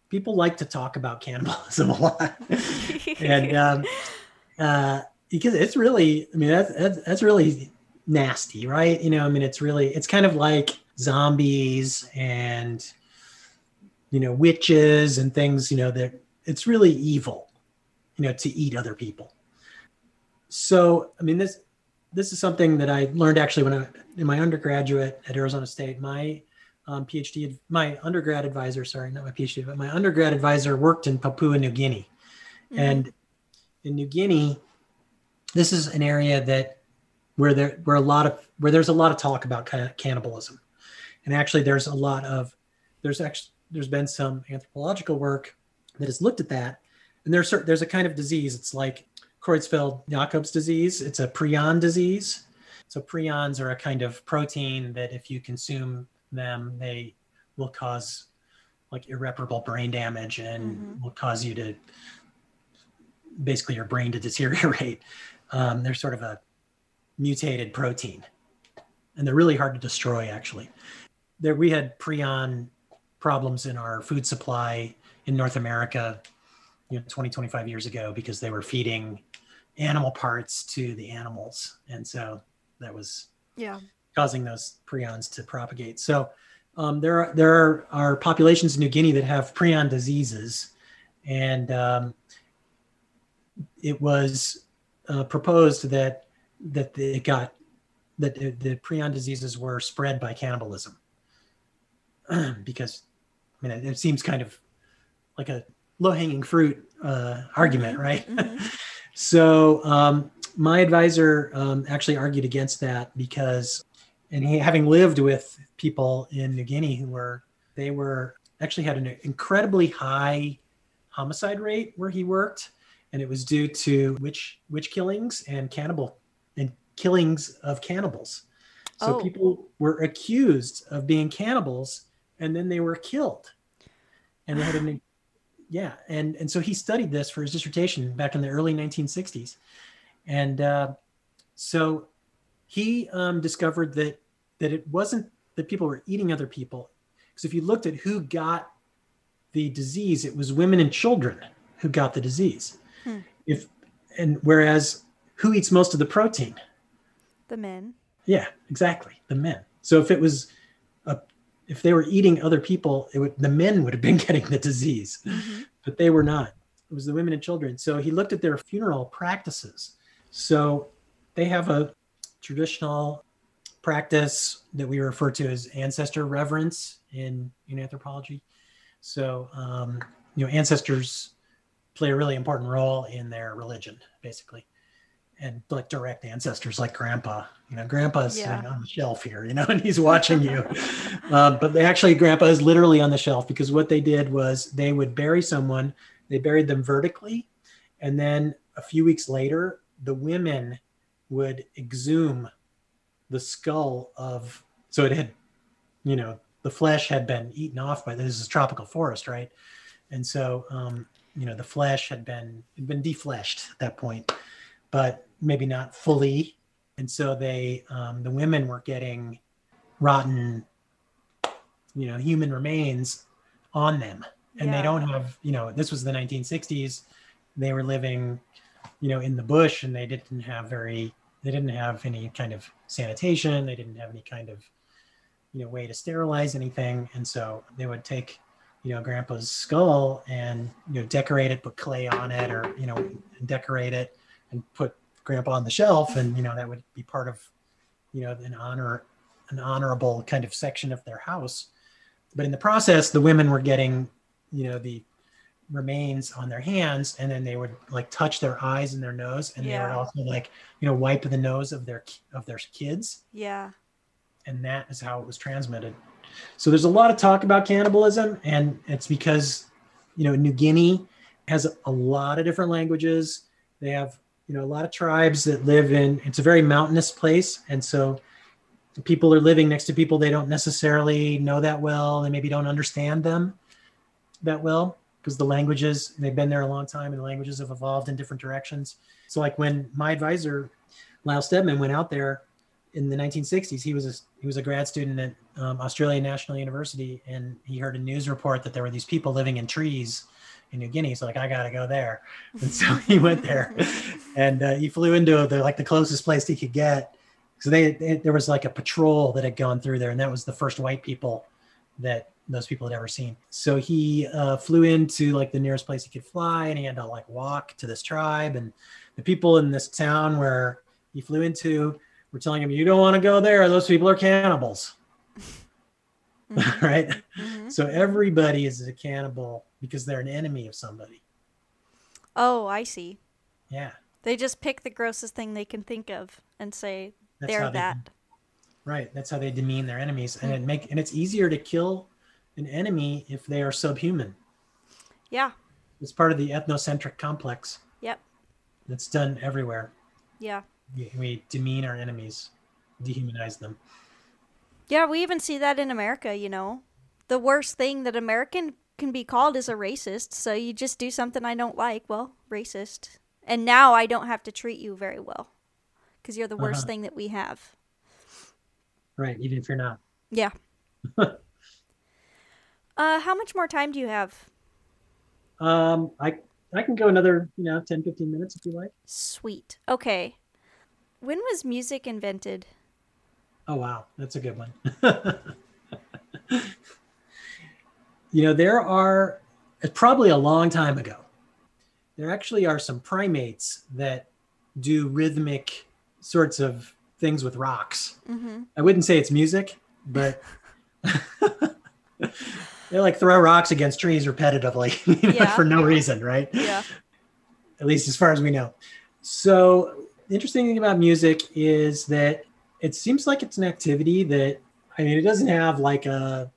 people like to talk about cannibalism a lot, and um, uh, because it's really, I mean, that's, that's that's really nasty, right? You know, I mean, it's really, it's kind of like zombies and you know witches and things. You know that it's really evil, you know, to eat other people. So, I mean, this this is something that I learned actually when I in my undergraduate at Arizona State. My um, PhD, my undergrad advisor, sorry, not my PhD, but my undergrad advisor worked in Papua New Guinea, Mhm. and in New Guinea, this is an area that where there where a lot of where there's a lot of talk about cannibalism, and actually there's a lot of there's actually there's been some anthropological work that has looked at that, and there's there's a kind of disease. It's like Creutzfeldt-Jakob's disease. It's a prion disease. So prions are a kind of protein that if you consume them, they will cause like irreparable brain damage and Mhm. will cause you to basically your brain to deteriorate. Um, they're sort of a mutated protein, and they're really hard to destroy. Actually, there we had prion problems in our food supply in North America you know 20 25 years ago because they were feeding animal parts to the animals. And so that was Yeah. causing those prions to propagate. So um, there are there are, are populations in new guinea that have prion diseases. And um, it was uh, proposed that that it got that the, the prion diseases were spread by cannibalism because I mean it, it seems kind of like a low hanging fruit uh, argument, right? Mhm. so um, my advisor um, actually argued against that because, and he having lived with people in New Guinea who were they were actually had an incredibly high homicide rate where he worked, and it was due to witch witch killings and cannibal and killings of cannibals. So Oh. people were accused of being cannibals, and then they were killed, and they had an yeah and and so he studied this for his dissertation back in the early 1960s and uh, so he um, discovered that that it wasn't that people were eating other people because if you looked at who got the disease it was women and children who got the disease Hmm. if and whereas who eats most of the protein The men. yeah, exactly. The men. So if it was, if they were eating other people, it would the men would have been getting the disease, Mhm. but they were not. It was the women and children. So he looked at their funeral practices. So they have a traditional practice that we refer to as ancestor reverence in in anthropology. So um, you know, ancestors play a really important role in their religion, basically and like direct ancestors like grandpa. You know grandpa's Yeah. on the shelf here you know and he's watching you. Uh, but they actually grandpa is literally on the shelf because what they did was they would bury someone they buried them vertically and then a few weeks later the women would exhume the skull of so it had you know the flesh had been eaten off by this is tropical forest right? And so um, you know the flesh had been had been defleshed at that point. But maybe not fully. And so they, um, the women were getting rotten, you know, human remains on them. And Yeah. they don't have, you know, this was the 1960s. They were living, you know, in the bush and they didn't have very, they didn't have any kind of sanitation. They didn't have any kind of, you know, way to sterilize anything. And so they would take, you know, grandpa's skull and, you know, decorate it, put clay on it or, you know, decorate it and put grandpa on the shelf and you know that would be part of you know an honor an honorable kind of section of their house but in the process the women were getting you know the remains on their hands and then they would like touch their eyes and their nose and they Yeah. would also like you know wipe the nose of their of their kids Yeah. and that is how it was transmitted. So there's a lot of talk about cannibalism, and it's because you know New Guinea has a lot of different languages. They have you know a lot of tribes that live in. It's a very mountainous place, and so people are living next to people they don't necessarily know that well. They maybe don't understand them that well because the languages they've been there a long time, and the languages have evolved in different directions. So like when my advisor Lyle Steadman went out there in the 1960s he was a he was a grad student at um, Australian National University and he heard a news report that there were these people living in trees in New Guinea. So like I got to go there, and so he went there, and uh, he flew into the like the closest place he could get. So they, they there was like a patrol that had gone through there, and that was the first white people that those people had ever seen. So he uh, flew into like the nearest place he could fly, and he had to like walk to this tribe, and the people in this town where he flew into were telling him, "You don't want to go there. Those people are cannibals." Mhm. right? Mhm. So everybody is a cannibal because they're an enemy of somebody. Oh, I see. Yeah, They just pick the grossest thing they can think of and say that's they're how they, that. Right, that's how they demean their enemies, and it hmm. make and it's easier to kill an enemy if they are subhuman. Yeah. It's part of the ethnocentric complex Yep. that's done everywhere. Yeah. We, we demean our enemies, dehumanize them. Yeah, we even see that in America, you know. The worst thing that American can be called as a racist. So you just do something I don't like, well, racist. And now I don't have to treat you very well because you're the worst Uh-huh. thing that we have. Right, even if you're not. Yeah. uh, how much more time do you have? Um, I I can go another, you know, 10, 15 minutes if you like. Sweet. Okay. When was music invented? Oh, wow. That's a good one. you know, there are, probably a long time ago, there actually are some primates that do rhythmic sorts of things with rocks. Mm-hmm. I wouldn't say it's music, but they like throw rocks against trees repetitively you know, Yeah. for no reason, right? Yeah. At least as far as we know. So the interesting thing about music is that it seems like it's an activity that I mean it doesn't have like a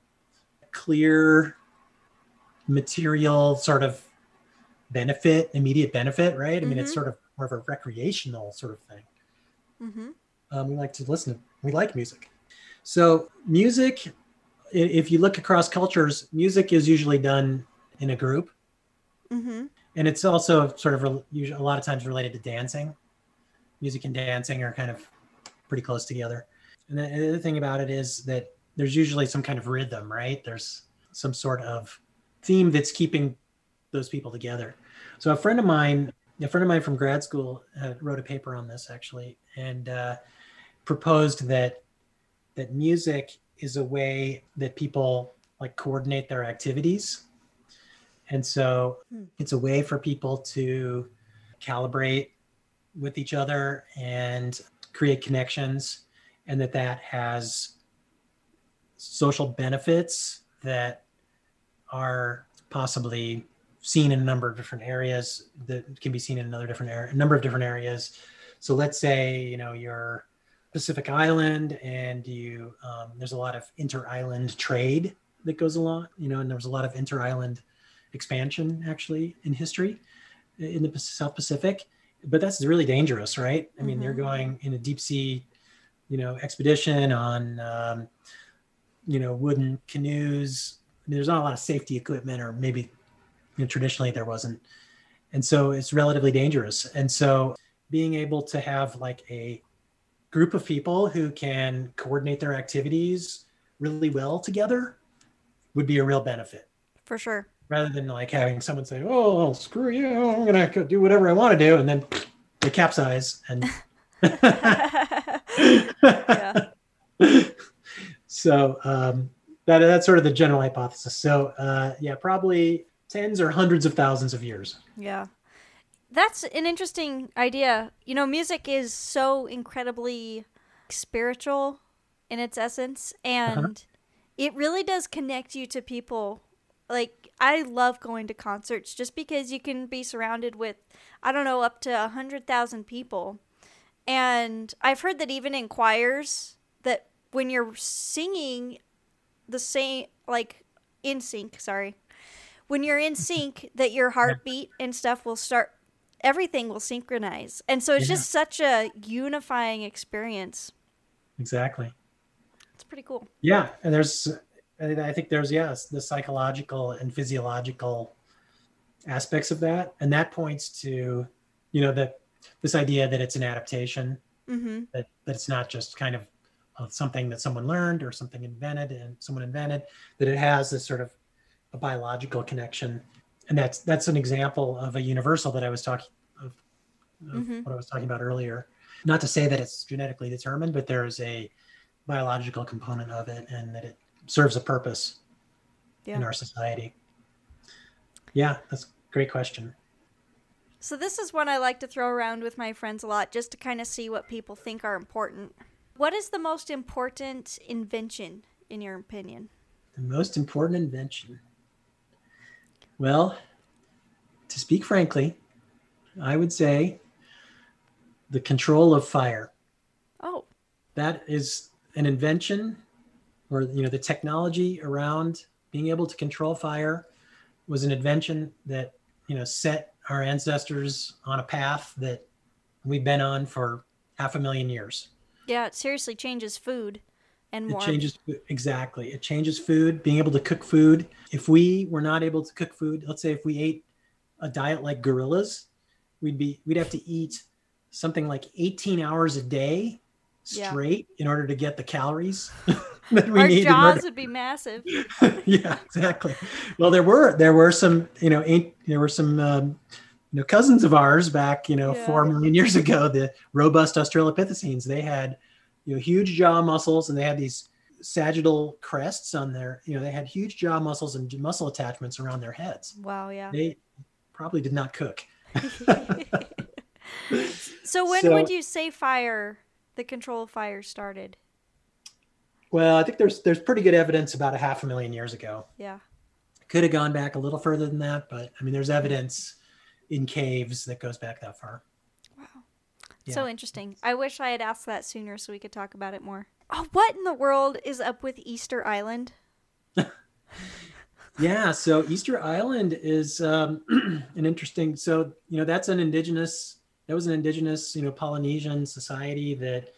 clear material sort of benefit, immediate benefit, right? I mean it's Mhm. sort of more of a recreational sort of thing Mm-hmm. um, we like to listen to we like music so music, if you look across cultures music is usually done in a group Mm-hmm. and it's also sort of usually a lot of times related to dancing music and dancing are kind of pretty close together and the other thing about it is that there's usually some kind of rhythm right there's some sort of theme that's keeping those people together so a friend of mine a friend of mine from grad school uh, wrote a paper on this actually and uh, proposed that that music is a way that people like coordinate their activities and so Hmm. it's a way for people to calibrate with each other and create connections and that that has social benefits that are possibly seen in a number of different areas that can be seen in another different area, a number of different areas. So let's say you know you're Pacific Island and you um, there's a lot of inter-island trade that goes along, you know, and there was a lot of inter-island expansion actually in history in the South Pacific. But that's really dangerous, right? I mean, you're Mhm. going in a deep sea, you know, expedition on, um, you know, wooden canoes. Mean, there's not a lot of safety equipment, or maybe you know, traditionally there wasn't and so it's relatively dangerous and so being able to have like a group of people who can coordinate their activities really well together would be a real benefit For sure. rather than like having someone say oh screw you i'm gonna go do whatever i want to do and then they capsize and Yeah. so um, that, that's sort of the general hypothesis so uh, yeah probably tens or hundreds of thousands of years Yeah. That's an interesting idea. You know, music is so incredibly spiritual in its essence, and it really does connect you to people. Like, I love going to concerts just because you can be surrounded with, I don't know, up to a 100,000 people. And I've heard that even in choirs, that when you're singing the same, like in sync, sorry, when you're in sync, that your heartbeat and stuff will start, everything will synchronize. And so it's Yeah. just such a unifying experience. exactly It's pretty cool. Yeah, and there's, I think there's yes, the psychological and physiological aspects of that, and that points to, you know, that this idea that it's an adaptation, Mm-hmm. that that it's not just kind of uh, something that someone learned or something invented and someone invented, that it has this sort of a biological connection, and that's that's an example of a universal that I was talking of, of Mhm. what I was talking about earlier. Not to say that it's genetically determined, but there is a biological component of it and that it serves a purpose in our society. Yeah, that's a great question. So this is one I like to throw around with my friends a lot just to kind of see what people think are important. What is the most important invention in your opinion? The most important invention. Well, to speak frankly, I would say the control of fire. Oh, That is an invention or you know the technology around being able to control fire was an invention that you know set our ancestors on a path that we've been on for half a million years. Yeah, it seriously changes food and It more. changes exactly. It changes food, being able to cook food. If we were not able to cook food, let's say if we ate a diet like gorillas, we'd be we'd have to eat something like 18 hours a day Yeah. straight in order to get the calories that we Our need. in jaws order- would be massive. yeah, exactly. Well, there were there were some you know ain't, there were some um, you know cousins of ours back you know Yeah. four million years ago the robust australopithecines they had you know huge jaw muscles and they had these sagittal crests on their you know they had huge jaw muscles and muscle attachments around their heads Wow, yeah. they probably did not cook so when So- would you say fire, the control of fire started? well i think there's there's pretty good evidence about a half a million years ago Yeah. could have gone back a little further than that but i mean there's evidence in caves that goes back that far Wow. Yeah. So interesting. I wish I had asked that sooner so we could talk about it more. Oh, what in the world is up with Easter Island? Yeah, so Easter Island is um, an interesting. So you know that's an indigenous. That was an indigenous, you know, Polynesian society that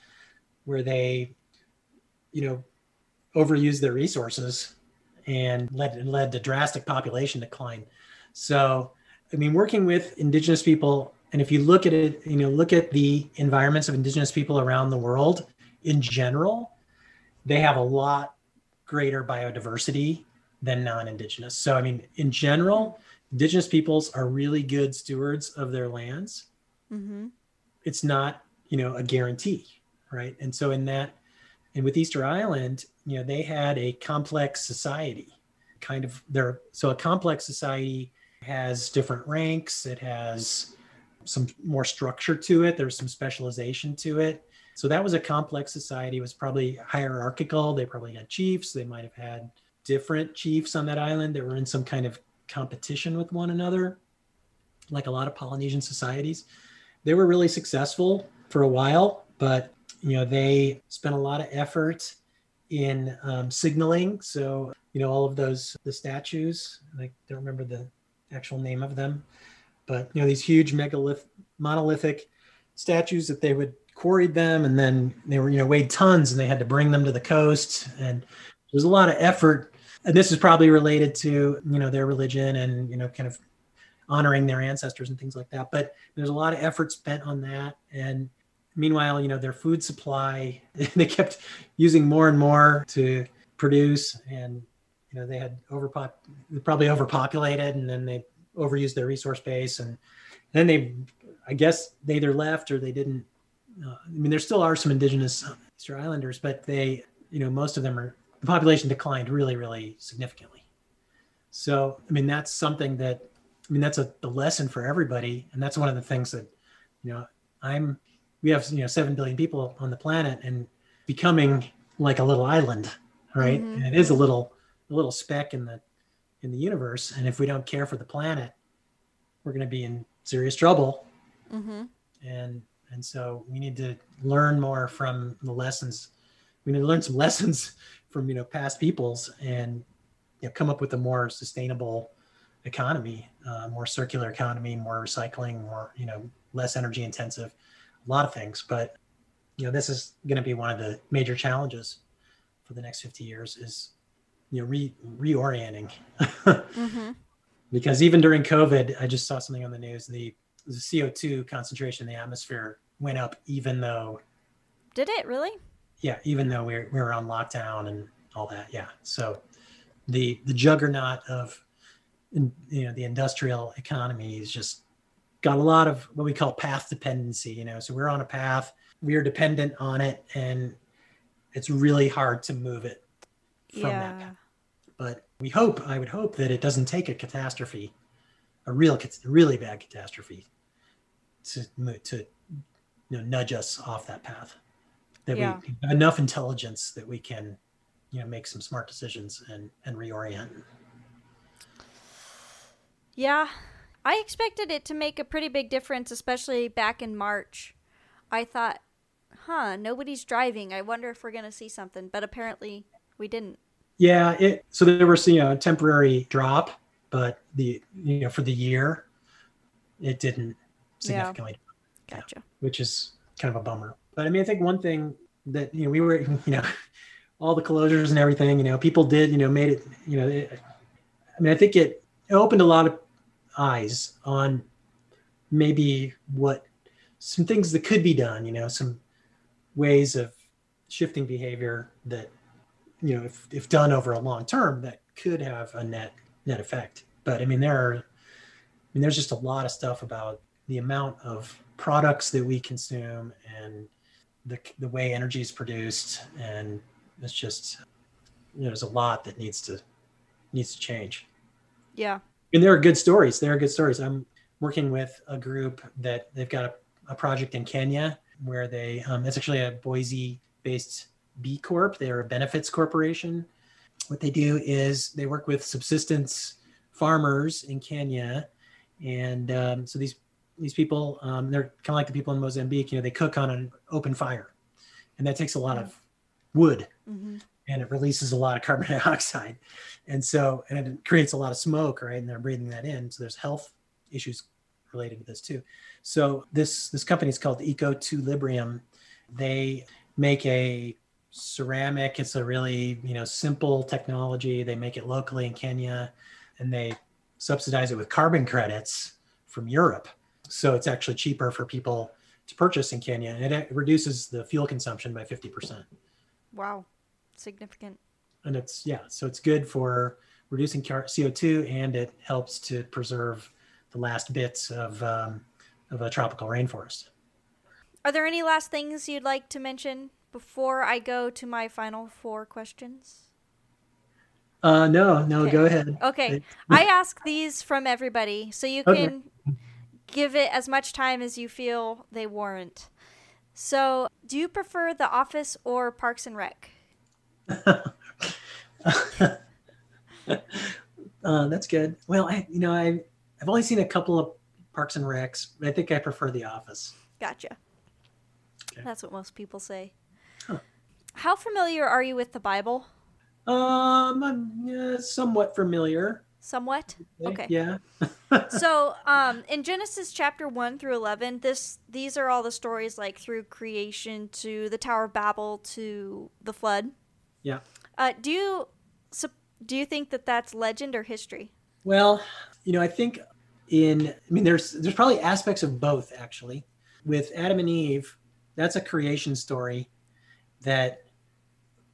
where they, you know, overused their resources and led led to drastic population decline. So I mean, working with indigenous people, and if you look at it, you know, look at the environments of indigenous people around the world in general, they have a lot greater biodiversity than non-indigenous. So I mean, in general, indigenous peoples are really good stewards of their lands. Mm-hmm. It's not, you know, a guarantee, right? And so in that, and with Easter Island, you know, they had a complex society, kind of their So a complex society has different ranks. It has some more structure to it. There's some specialization to it. So that was a complex society. It was probably hierarchical. They probably had chiefs. They might have had different chiefs on that island that were in some kind of competition with one another, like a lot of Polynesian societies. They were really successful for a while, but you know they spent a lot of effort in um, signaling. So you know all of those the statues. I don't remember the actual name of them, but you know these huge megalith monolithic statues that they would quarried them and then they were you know weighed tons and they had to bring them to the coast. And there's a lot of effort and this is probably related to you know their religion and you know kind of honoring their ancestors and things like that. But there's a lot of effort spent on that. And meanwhile you know their food supply they kept using more and more to produce. And you know they had overpop probably overpopulated and then they overused their resource base and then they i guess they either left or they didn't uh, i mean there still are some indigenous easter islanders but they you know most of them are the population declined really really significantly so i mean that's something that i mean that's a the lesson for everybody and that's one of the things that you know i'm we have you know 7 billion people on the planet and becoming like a little island right Mhm. and it is a little a little speck in the in the universe. And if we don't care for the planet we're going to be in serious trouble. Mm-hmm. and and so we need to learn more from the lessons. We need to learn some lessons from you know past peoples and you know, come up with a more sustainable economy uh, more circular economy more recycling more you know less energy intensive a lot of things. But you know this is going to be one of the major challenges for the next 50 years is you know re- reorienting. Mm-hmm. because even during covid i just saw something on the news the, the co2 concentration in the atmosphere went up even though Did it? Really? yeah even though we're, we were on lockdown and all that yeah. So the the juggernaut of you know the industrial economy is just got a lot of what we call path dependency you know. So we're on a path we're dependent on it and it's really hard to move it from that path but we hope i would hope that it doesn't take a catastrophe a real really bad catastrophe to to you know nudge us off that path that Yeah. we have enough intelligence that we can you know make some smart decisions and and reorient Yeah. I expected it to make a pretty big difference, especially back in March. I thought, huh, nobody's driving. I wonder if we're going to see something. But apparently we didn't. Yeah it so there was you know a temporary drop but the you know for the year it didn't significantly Gotcha. which is kind of a bummer. But I mean, I think one thing that you know we were, you know, all the closures and everything, you know, people did, you know, made it, you know, it, I mean, I think it, it opened a lot of eyes on maybe what some things that could be done, you know, some ways of shifting behavior that, you know, if, if done over a long term, that could have a net net effect. But I mean, there are I mean, there's just a lot of stuff about the amount of products that we consume and the, the way energy is produced. And it's just, you know, there's a lot that needs to, needs to change. Yeah. And there are good stories. There are good stories. I'm working with a group that they've got a, a project in Kenya where they, um, it's actually a Boise based B Corp. They're a benefits corporation. What they do is they work with subsistence farmers in Kenya. And um, so these these people, um, they're kind of like the people in Mozambique. You know, they cook on an open fire, and that takes a lot of wood, Mm-hmm. and it releases a lot of carbon dioxide, and so and it creates a lot of smoke, right? And they're breathing that in. So there's health issues related to this too. So this this company is called Eco2Librium. They make a ceramic. It's a really you know simple technology. They make it locally in Kenya, and they subsidize it with carbon credits from Europe. So it's actually cheaper for people to purchase in Kenya, and it reduces the fuel consumption by fifty percent. Wow. Significant. And it's yeah, so it's good for reducing CO two, and it helps to preserve the last bits of um, of a tropical rainforest. Are there any last things you'd like to mention before I go to my final four questions? Uh, no, no, Okay. go ahead. Okay. I ask these from everybody, so you Okay. can give it as much time as you feel they warrant. So, do you prefer The Office or Parks and Rec? uh, that's good. Well, I, you know, I I've only seen a couple of Parks and Recs, but I think I prefer The Office. Gotcha. Okay. That's what most people say. How familiar are you with the Bible? Um, I'm yeah, somewhat familiar. Somewhat. Okay. Yeah. so um, in genesis chapter 1 through 11 this these are all the stories like through creation to the tower of babel to the flood Yeah. uh, do you sup- do you think that that's legend or history Well, you know, I think in I mean there's there's probably aspects of both actually. With Adam and Eve, that's a creation story that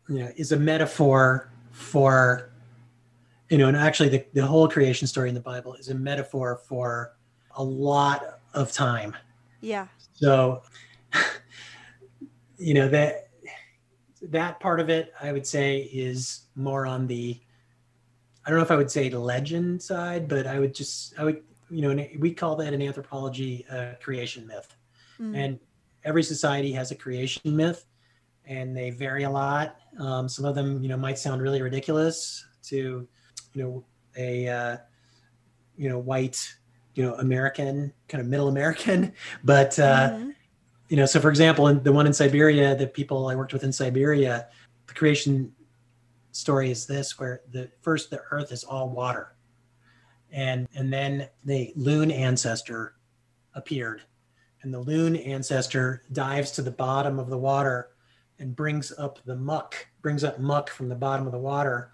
you know is a metaphor for you know, and actually the, the whole creation story in the Bible is a metaphor for a lot of time. yeah So you know that that part of it I would say is more on the I don't know if I would say legend side, but I would just I would you know we call that in anthropology a creation myth. Mm. And every society has a creation myth, and they vary a lot. Um, some of them you know might sound really ridiculous to you know a uh, you know white you know American kind of middle American, but uh, Mhm. you know so for example in the one in siberia the people i worked with in siberia the creation story is this where the first the earth is all water and and then the loon ancestor appeared and the loon ancestor dives to the bottom of the water and brings up the muck brings up muck from the bottom of the water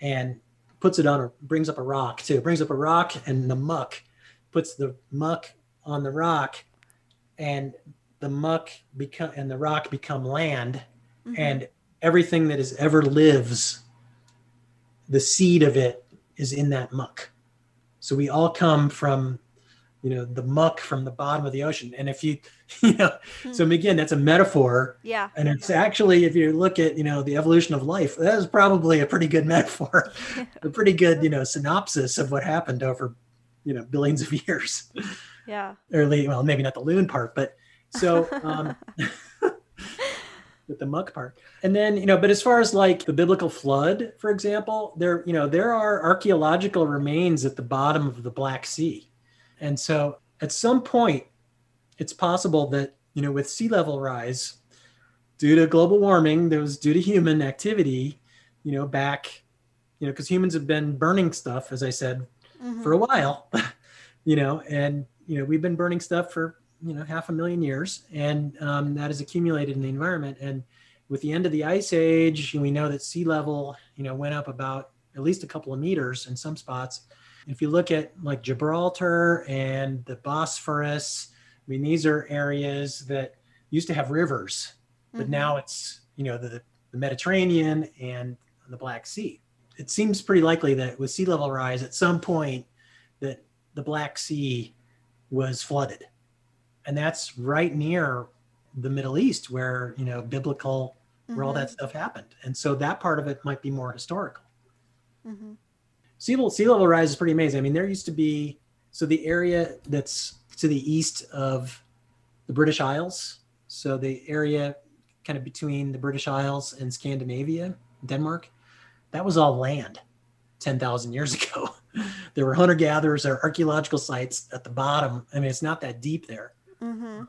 and puts it on or brings up a rock too brings up a rock and the muck puts the muck on the rock and the muck become and the rock become land Mhm. and everything that is ever lives the seed of it is in that muck so we all come from you know the muck from the bottom of the ocean. And if you you know so again that's a metaphor. Yeah. And it's actually if you look at you know the evolution of life that is probably a pretty good metaphor a pretty good you know synopsis of what happened over you know billions of years. Yeah. Early well maybe not the loon part but so um with the muck part. And then you know but as far as like the biblical flood for example there you know there are archaeological remains at the bottom of the black sea and so at some point it's possible that you know with sea level rise due to global warming that was due to human activity you know back you know because humans have been burning stuff as i said Mhm. for a while you know and you know we've been burning stuff for you know half a million years and um, that has accumulated in the environment and with the end of the ice age we know that sea level you know went up about at least a couple of meters in some spots if you look at like gibraltar and the bosphorus i mean these are areas that used to have rivers but Mhm. now it's you know the, the mediterranean and the black sea it seems pretty likely that with sea level rise at some point that the Black Sea was flooded. And that's right near the Middle East where, you know, biblical, where all Mm-hmm. that stuff happened. And so that part of it might be more historical. hmm Sea level, sea level rise is pretty amazing. I mean, there used to be, so the area that's to the east of the British Isles, so the area kind of between the British Isles and Scandinavia, Denmark, that was all land 10,000 years ago. there were hunter gatherers, there are archaeological sites at the bottom. I mean, it's not that deep there. hmm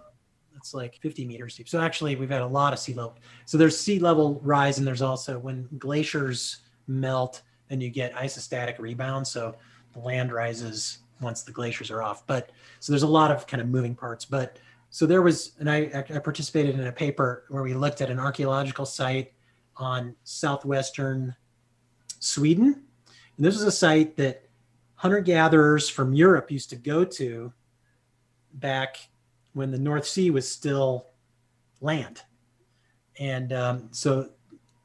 It's like 50 meters deep. So actually, we've had a lot of sea level. So there's sea level rise, and there's also when glaciers melt, then you get isostatic rebound. So the land rises once the glaciers are off. But so there's a lot of kind of moving parts. But so there was, and I, I participated in a paper where we looked at an archaeological site on southwestern Sweden. And this was a site that hunter gatherers from Europe used to go to back when the North Sea was still land. And um, so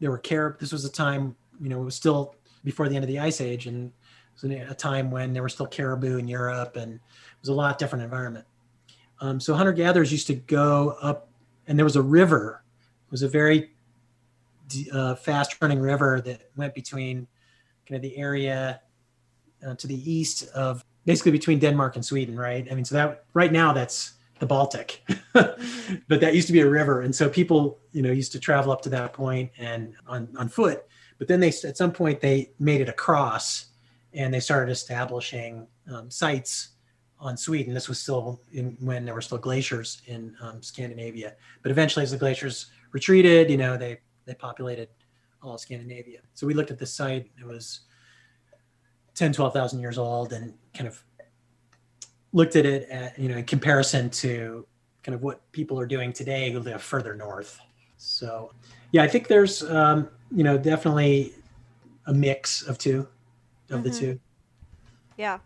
there were carib. This was a time, you know, it was still before the end of the Ice Age, and it was a time when there were still caribou in Europe, and it was a lot different environment. Um, so hunter gatherers used to go up, and there was a river. It was a very uh, fast running river that went between kind of the area uh, to the east of basically between Denmark and Sweden, right? I mean, so that right now that's the Baltic, but that used to be a river, and so people, you know, used to travel up to that point and on on foot. But then they at some point they made it across, and they started establishing um, sites on Sweden. This was still in, when there were still glaciers in um, Scandinavia, but eventually, as the glaciers retreated, you know, they they populated all of Scandinavia. So we looked at this site. It was 10, 12,000 years old and kind of looked at it at, you know, in comparison to kind of what people are doing today who live further north. So, yeah, I think there's, um, you know, definitely a mix of two, of the Mhm. two. Yeah.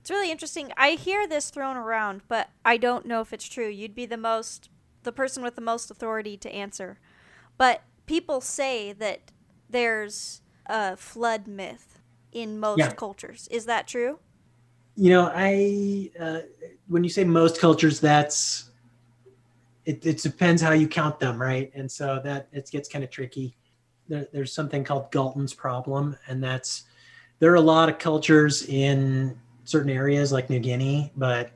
It's really interesting. I hear this thrown around, but I don't know if it's true. You'd be the most, the person with the most authority to answer. But people say that there's a flood myth in most Yeah. cultures. Is that true? You know, I, uh, when you say most cultures, that's, it, it depends how you count them, right? And so that it gets kind of tricky. There, there's something called Galton's problem, and that's there are a lot of cultures in certain areas like New Guinea, but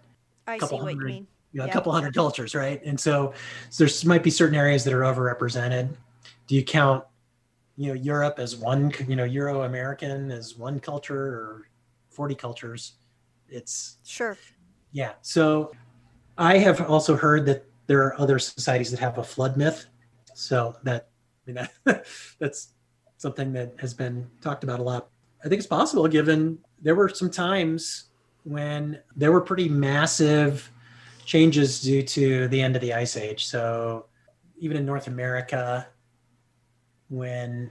I see Couple what you mean. you know, Yeah. a couple hundred cultures, right? And so, so there might be certain areas that are overrepresented. Do you count, you know, Europe as one, you know, Euro American as one culture or 40 cultures? It's, Sure. yeah. So I have also heard that there are other societies that have a flood myth. So that, I mean, that, that's something that has been talked about a lot. I think it's possible given there were some times when there were pretty massive changes due to the end of the ice age. So even in North America, when,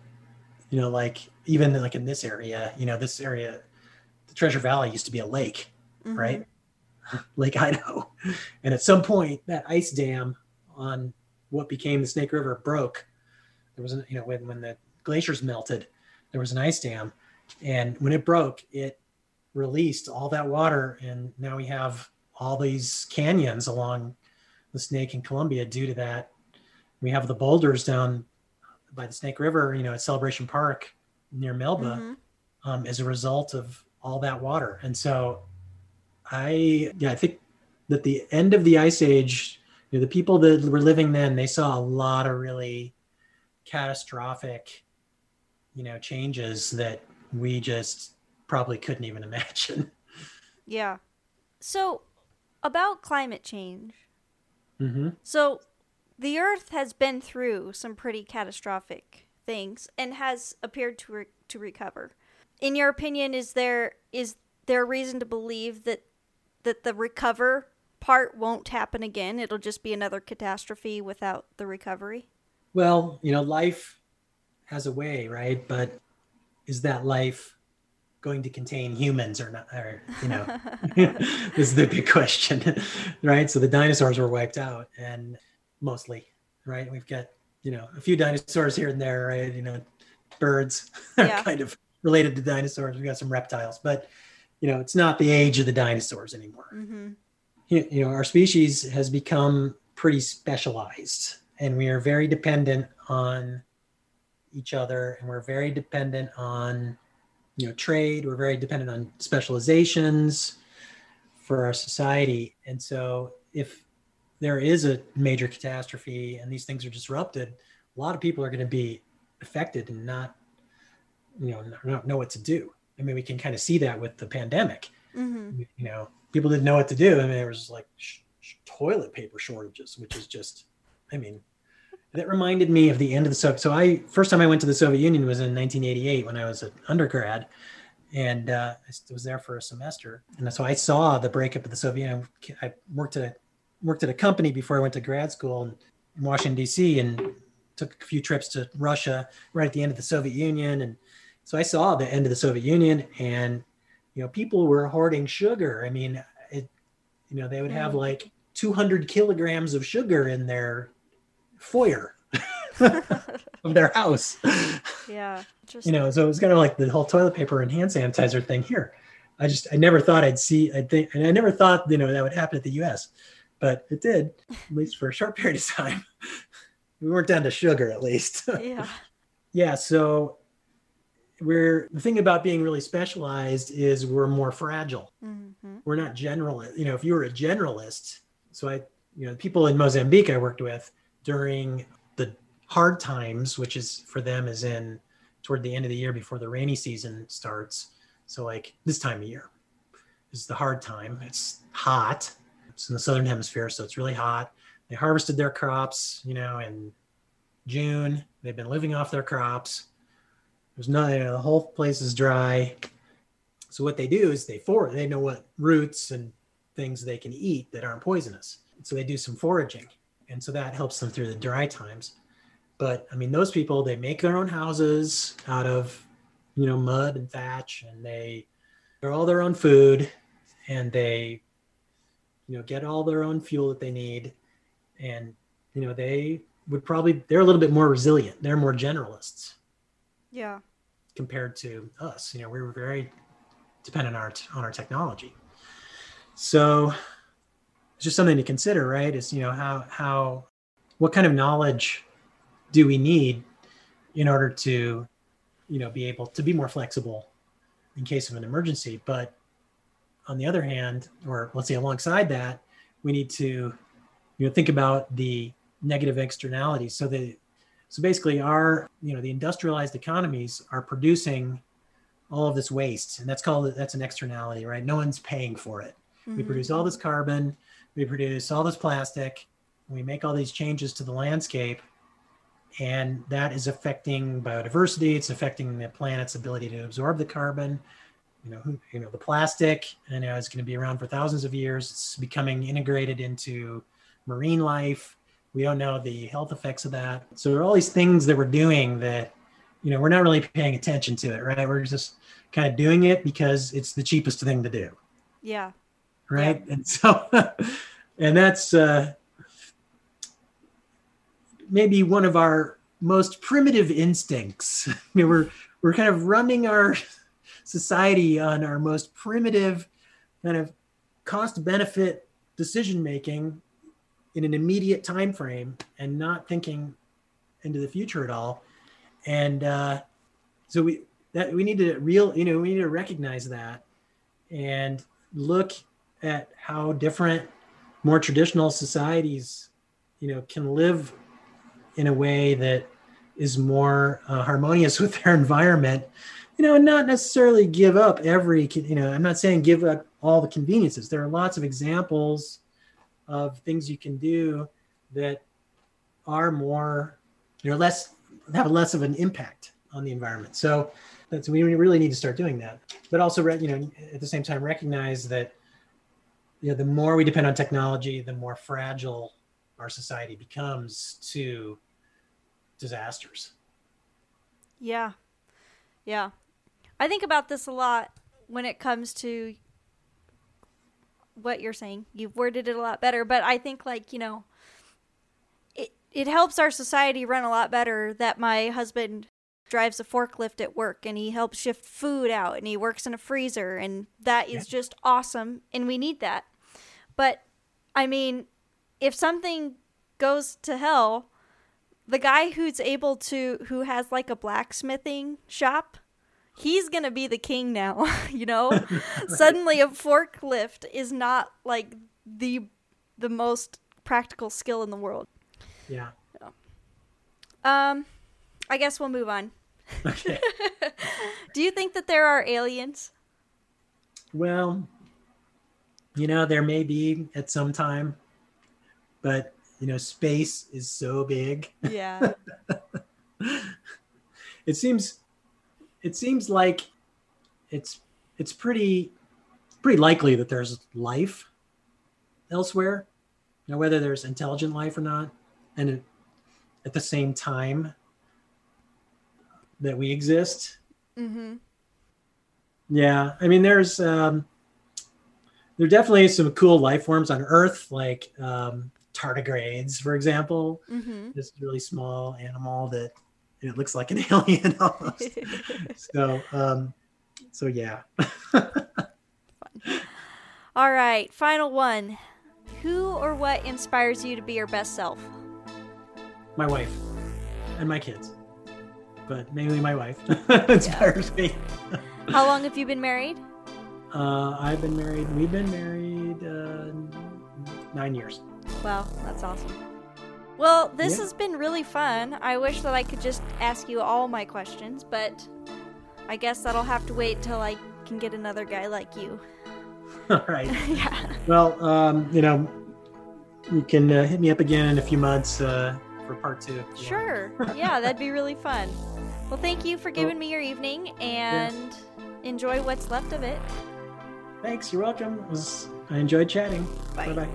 you know, like even like in this area, you know, this area, the Treasure Valley used to be a lake Mhm. right? Lake Idaho. And at some point, that ice dam on what became the Snake River broke. There was, a, you know, when, when the glaciers melted, there was an ice dam. And when it broke, it released all that water. And now we have all these canyons along the Snake and Columbia due to that. We have the boulders down by the Snake River, you know, at Celebration Park near Melba Mhm. um, as a result of all that water. And so I, yeah, I think that the end of the ice age, you know, the people that were living then, they saw a lot of really catastrophic, you know, changes that we just probably couldn't even imagine. Yeah. So, about climate change. hmm So, the Earth has been through some pretty catastrophic things and has appeared to re- to recover. In your opinion, is there is there reason to believe that that the recover part won't happen again? It'll just be another catastrophe without the recovery. Well, you know, life has a way, right? But is that life going to contain humans or not? Or, you know, this is the big question, right? So the dinosaurs were wiped out, and mostly, right? We've got you know a few dinosaurs here and there, right? You know, birds Yeah. kind of related to dinosaurs. we've got some reptiles, but you know, it's not the age of the dinosaurs anymore. Mm-hmm. You, you know, our species has become pretty specialized and we are very dependent on each other and we're very dependent on you know trade we're very dependent on specializations for our society and so if there is a major catastrophe and these things are disrupted a lot of people are going to be affected and not you know not know what to do i mean we can kind of see that with the pandemic Mm-hmm. you know people didn't know what to do I mean, there was like sh- sh- toilet paper shortages which is just i mean that reminded me of the end of the Soviet. So I first time I went to the Soviet Union was in 1988 when I was an undergrad, and uh, I was there for a semester. And so I saw the breakup of the Soviet Union. I worked at a, worked at a company before I went to grad school in, in Washington D.C. and took a few trips to Russia right at the end of the Soviet Union. And so I saw the end of the Soviet Union, and you know people were hoarding sugar. I mean, it, you know, they would have mm. like 200 kilograms of sugar in their foyer of their house. Yeah. Just You know, so it was kind of like the whole toilet paper and hand sanitizer thing here. I just I never thought I'd see I think and I never thought, you know, that would happen at the US. But it did, at least for a short period of time. we weren't down to sugar at least. yeah. yeah, so we're the thing about being really specialized is we're more fragile. Mm-hmm. we're not general you know if you were a generalist so i you know people in mozambique i worked with during the hard times which is for them is in toward the end of the year before the rainy season starts so like this time of year is the hard time. It's hot. It's in the southern hemisphere so it's really hot. They harvested their crops you know in june. They've been living off their crops there's nothing you know, the whole place is dry so what they do is they forage. They know what roots and things they can eat that aren't poisonous. So they do some foraging, and so that helps them through the dry times. But I mean, those people they make their own houses out of you know mud and thatch, and they they're all their own food, and they you know get all their own fuel that they need, and you know they would probably they're a little bit more resilient. They're more generalists Yeah. compared to us. You know, we were very dependent on our, on our technology. So it's just something to consider, right? Is, you know, how, how, what kind of knowledge do we need in order to, you know, be able to be more flexible in case of an emergency? But on the other hand, or let's say alongside that, we need to, you know, think about the negative externalities. So the, so basically our, you know, the industrialized economies are producing all of this waste and that's called that's an externality right? No one's paying for it. We Mhm. produce all this carbon we produce all this plastic we make all these changes to the landscape and that is affecting biodiversity it's affecting the planet's ability to absorb the carbon. You know who you know the plastic you know, it's going to be around for thousands of years. It's becoming integrated into marine life we don't know the health effects of that. So there are all these things that we're doing that you know we're not really paying attention to it right? We're just kind of doing it because it's the cheapest thing to do. Yeah. right? And so and that's uh maybe one of our most primitive instincts. I mean we're we're kind of running our society on our most primitive kind of cost benefit decision making in an immediate time frame and not thinking into the future at all. And uh so we that we need to real you know we need to recognize that and look at how different more traditional societies you know can live in a way that is more uh, harmonious with their environment. You know and not necessarily give up every you know i'm not saying give up all the conveniences. There are lots of examples of things you can do that are more you know less have less of an impact on the environment so that's we really need to start doing that but also you know at the same time recognize that you know the more we depend on technology the more fragile our society becomes to disasters Yeah. Yeah. I think about this a lot when it comes to what you're saying. You've worded it a lot better, but I think like, you know, it it helps our society run a lot better that my husband drives a forklift at work and he helps shift food out and he works in a freezer and that is Yeah. just awesome and we need that. But I mean, if something goes to hell, the guy who's able to who has like a blacksmithing shop, he's going to be the king now, you know? Suddenly a forklift is not like the the most practical skill in the world. Yeah. Um I guess we'll move on. Okay. Do you think that there are aliens? well, you know, there may be at some time, but you know, space is so big. Yeah. It seems it seems like it's it's pretty pretty likely that there's life elsewhere. You know, whether there's intelligent life or not, and it, at the same time that we exist. mhm. Yeah, I mean, there's um, there are definitely some cool life forms on Earth, like um, tardigrades, for example. Mhm. This really small animal that it looks like an alien almost. so, um, so yeah. All right, final one. Who or what inspires you to be your best self? my wife and my kids, but mainly my wife inspires me. How long have you been married? Uh, I've been married. We've been married uh, nine years. Wow, that's awesome. Well, this Yeah. has been really fun. I wish that I could just ask you all my questions, but I guess that'll have to wait till I can get another guy like you. All right. yeah. Well, um, you know, you can uh, hit me up again in a few months uh, for part two. if you want. Sure. Yeah, that'd be really fun. Well, thank you for giving me your evening and enjoy what's left of it. Thanks. You're welcome. Was, I enjoyed chatting. Bye bye.